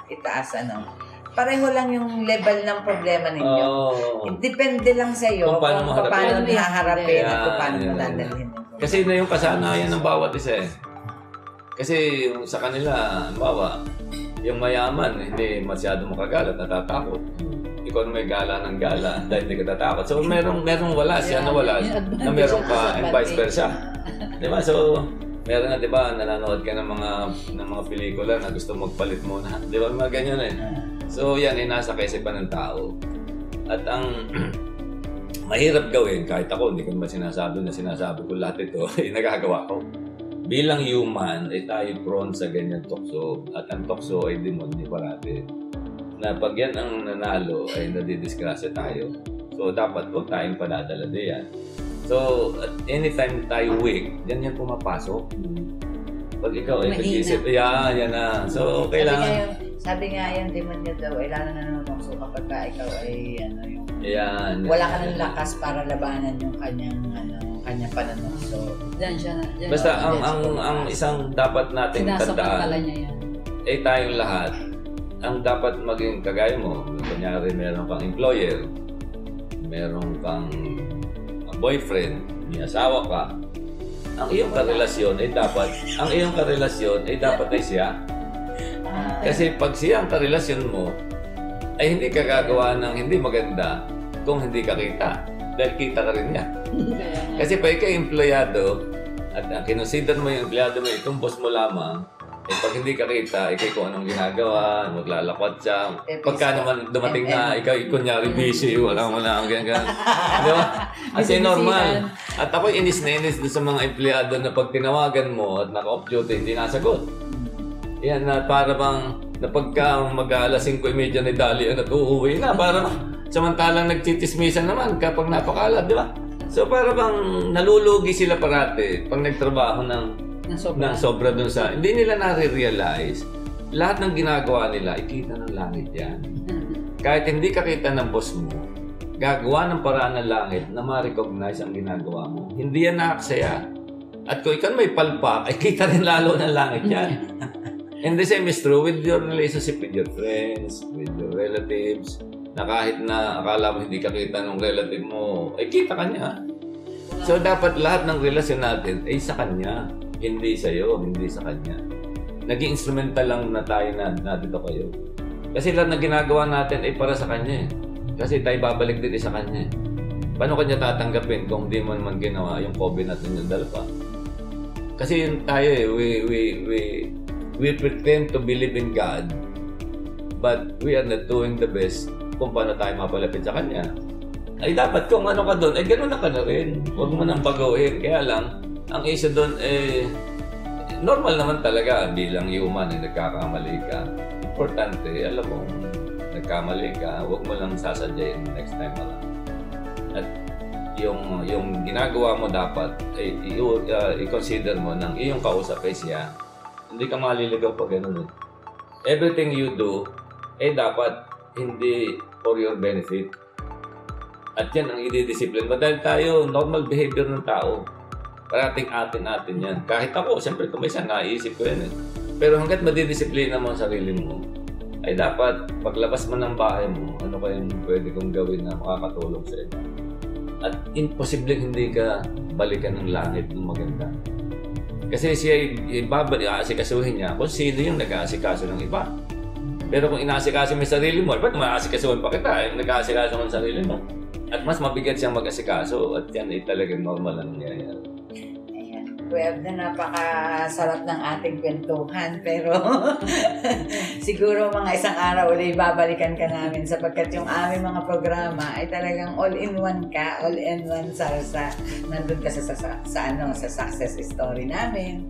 itaas, ano, pareho lang yung level ng problema ninyo. Oo. Depende lang sa iyo Kung paano mo kung paano harapin. haharapin at kung paano mo yan. dadalhin. Kasi na yung kasanayan ng bawat isa eh. Kasi sa kanila, bawa, yung mayaman, hindi masyado makagalat, natatakot. Ikaw na may gala ng gala dahil hindi ka tatakot. So, merong, merong wala, siya na wala, na meron ka, and vice versa. Di ba? So, meron na, di ba, nanonood ka ng mga ng mga pelikula na gusto magpalit muna. Di ba? Mga ganyan eh. So, yan ay nasa kaisipan ng tao. At ang [clears throat] mahirap gawin, kahit ako, hindi ko naman sinasabi na sinasabi ko lahat ito, ay [laughs] nagagawa ko. Bilang human, ay tayo prone sa ganyan tukso. At ang tukso ay demonyo parati. Na pag yan ang nanalo, ay nadidisgrasya tayo. So, dapat huwag tayong padadala diyan. So, at anytime tayo weak, yan yan pumapasok. Pag ikaw ay nag-isip, yan, yan na. So, kailangan, yung, sabi nga yan, demonyo daw, ay lalo na naman so kapag ka ikaw ay, ano, yung, yan. wala ka ng lakas para labanan yung kanyang, ano, kanyang pananokso. Diyan siya na. Diyan Basta ang ang ang isang dapat Sinasamantala tandaan niya yan. eh tayong lahat ang dapat maging kagaya mo. Kunyari meron kang employer, meron kang boyfriend, may asawa ka. Ang iyong karelasyon ay dapat ang iyong karelasyon ay dapat ay siya. Kasi pag siya ang karelasyon mo, ay hindi ka gagawa ng hindi maganda kung hindi ka kita. Dahil kita ka rin nga. [laughs] Kasi pag ikaw empleyado at ang kinonsider mo yung empleyado mo, itong boss mo lamang, eh pag hindi ka kita, ikaw kung anong ginagawa, maglalakwat siya. Pagka naman dumating na, ikaw kunyari busy, wala mo na ang ganyan. [laughs] Di ba? Kasi normal. At ako inis na inis sa mga empleyado na pag tinawagan mo at naka-off duty, hindi nasagot. Yan na para bang na pagka mag-alas 5.30 na dali at uuwi na para samantalang nagtitismisan naman kapag napakalat, di ba? So para bang nalulugi sila parati pag nagtrabaho ng Na sobra. ng sobra dun sa hindi nila nare-realize lahat ng ginagawa nila ikita ng langit yan. Kahit hindi ka kita ng boss mo, gagawa ng paraan ng langit na ma-recognize ang ginagawa mo. Hindi yan nakaksaya. At kung ikaw may palpak, ay kita rin lalo ng langit yan. [laughs] And the same is true with your relationship with your friends, with your relatives, na kahit na akala mo hindi ka kita ng relative mo, ay kita ka niya. So dapat lahat ng relasyon natin ay sa kanya, hindi sa iyo, hindi sa kanya. Naging instrumental lang na tayo na nandito kayo. Kasi lahat ng ginagawa natin ay para sa kanya eh. Kasi tayo babalik din eh sa kanya eh. Paano kanya tatanggapin kung di mo naman ginawa yung COVID natin yung dalpa? Kasi yun tayo eh, we, we, we, we pretend to believe in God, but we are not doing the best kung paano tayo mapalapit sa Kanya. Ay dapat kung ano ka doon, ay ganun na ka na rin. Huwag mo nang baguhin. Kaya lang, ang isa doon eh, normal naman talaga bilang human eh, nagkakamali ka. Importante, alam mo, nagkamali ka, huwag mo lang sasadyain next time na lang. At yung yung ginagawa mo dapat ay i- uh, mo ng iyong kausap ay siya. Hindi ka maliligaw pag ganun eh. Everything you do eh dapat hindi for your benefit. At yan ang i-discipline mo. Dahil tayo, normal behavior ng tao. Parating atin natin yan. Kahit ako, siyempre kumisa, naisip ko yan eh. Pero hanggat madidisiplina mo ang sarili mo, ay dapat paglabas mo ng bahay mo, ano kayang pwede kong gawin na makakatulong sa iba. At imposible hindi ka balikan ng langit ng maganda. Kasi siya ibabalik, aasikasuhin niya kung sino yung nag-aasikaso ng iba. Pero kung inaasikaso mo yung sarili mo, ba't maasikasuhin pa kita? Eh, nag-aasikaso mo yung sarili mo. At mas mabigat siyang mag-asikaso at yan ay talagang normal na nangyayari. Ayan. Kuya Abner, napakasarap ng ating kwentuhan. Pero [laughs] siguro mga isang araw ulit babalikan ka namin sapagkat yung aming mga programa ay talagang all-in-one ka, all-in-one salsa. Nandun ka sa, sa, sa, ano, sa success story namin.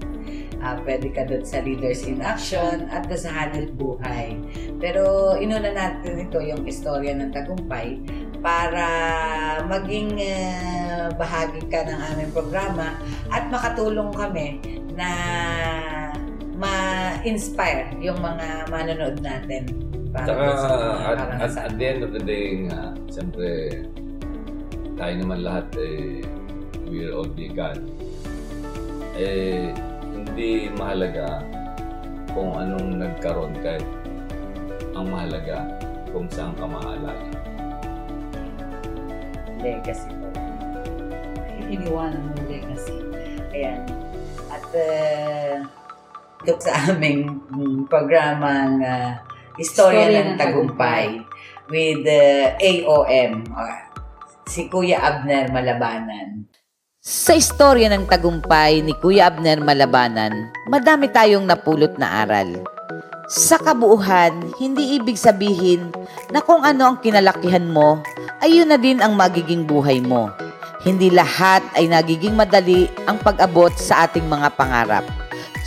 Ah, pwede ka doon sa Leaders in Action at sa Hanap Buhay. Pero inuna natin ito yung istorya ng tagumpay para maging eh, bahagi ka ng aming programa at makatulong kami na ma-inspire yung mga manonood natin. Para Tsaka dun sa at, at, at the end of the day nga, siyempre, tayo naman lahat eh, we're all vegan. Eh, hindi mahalaga kung anong nagkaroon kahit ang mahalaga kung saan ka maalala. Legacy po. Iniwanan mo yung legacy. Ayan. At uh, ito sa aming mm, programang uh, Istorya Istorya ng ng Tagumpay with uh, AOM, uh, si Kuya Abner Malabanan. Sa istorya ng tagumpay ni Kuya Abner Malabanan, madami tayong napulot na aral. Sa kabuuhan, hindi ibig sabihin na kung ano ang kinalakihan mo, ay yun na din ang magiging buhay mo. Hindi lahat ay nagiging madali ang pag-abot sa ating mga pangarap.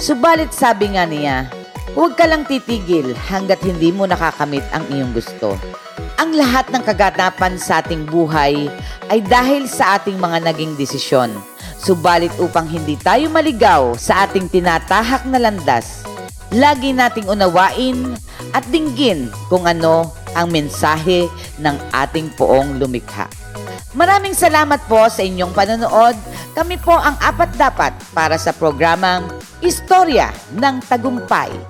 Subalit sabi nga niya, huwag ka lang titigil hanggat hindi mo nakakamit ang iyong gusto. Ang lahat ng kaganapan sa ating buhay ay dahil sa ating mga naging desisyon. Subalit upang hindi tayo maligaw sa ating tinatahak na landas, lagi nating unawain at dinggin kung ano ang mensahe ng ating poong lumikha. Maraming salamat po sa inyong panonood. Kami po ang apat dapat para sa programang Istorya ng Tagumpay.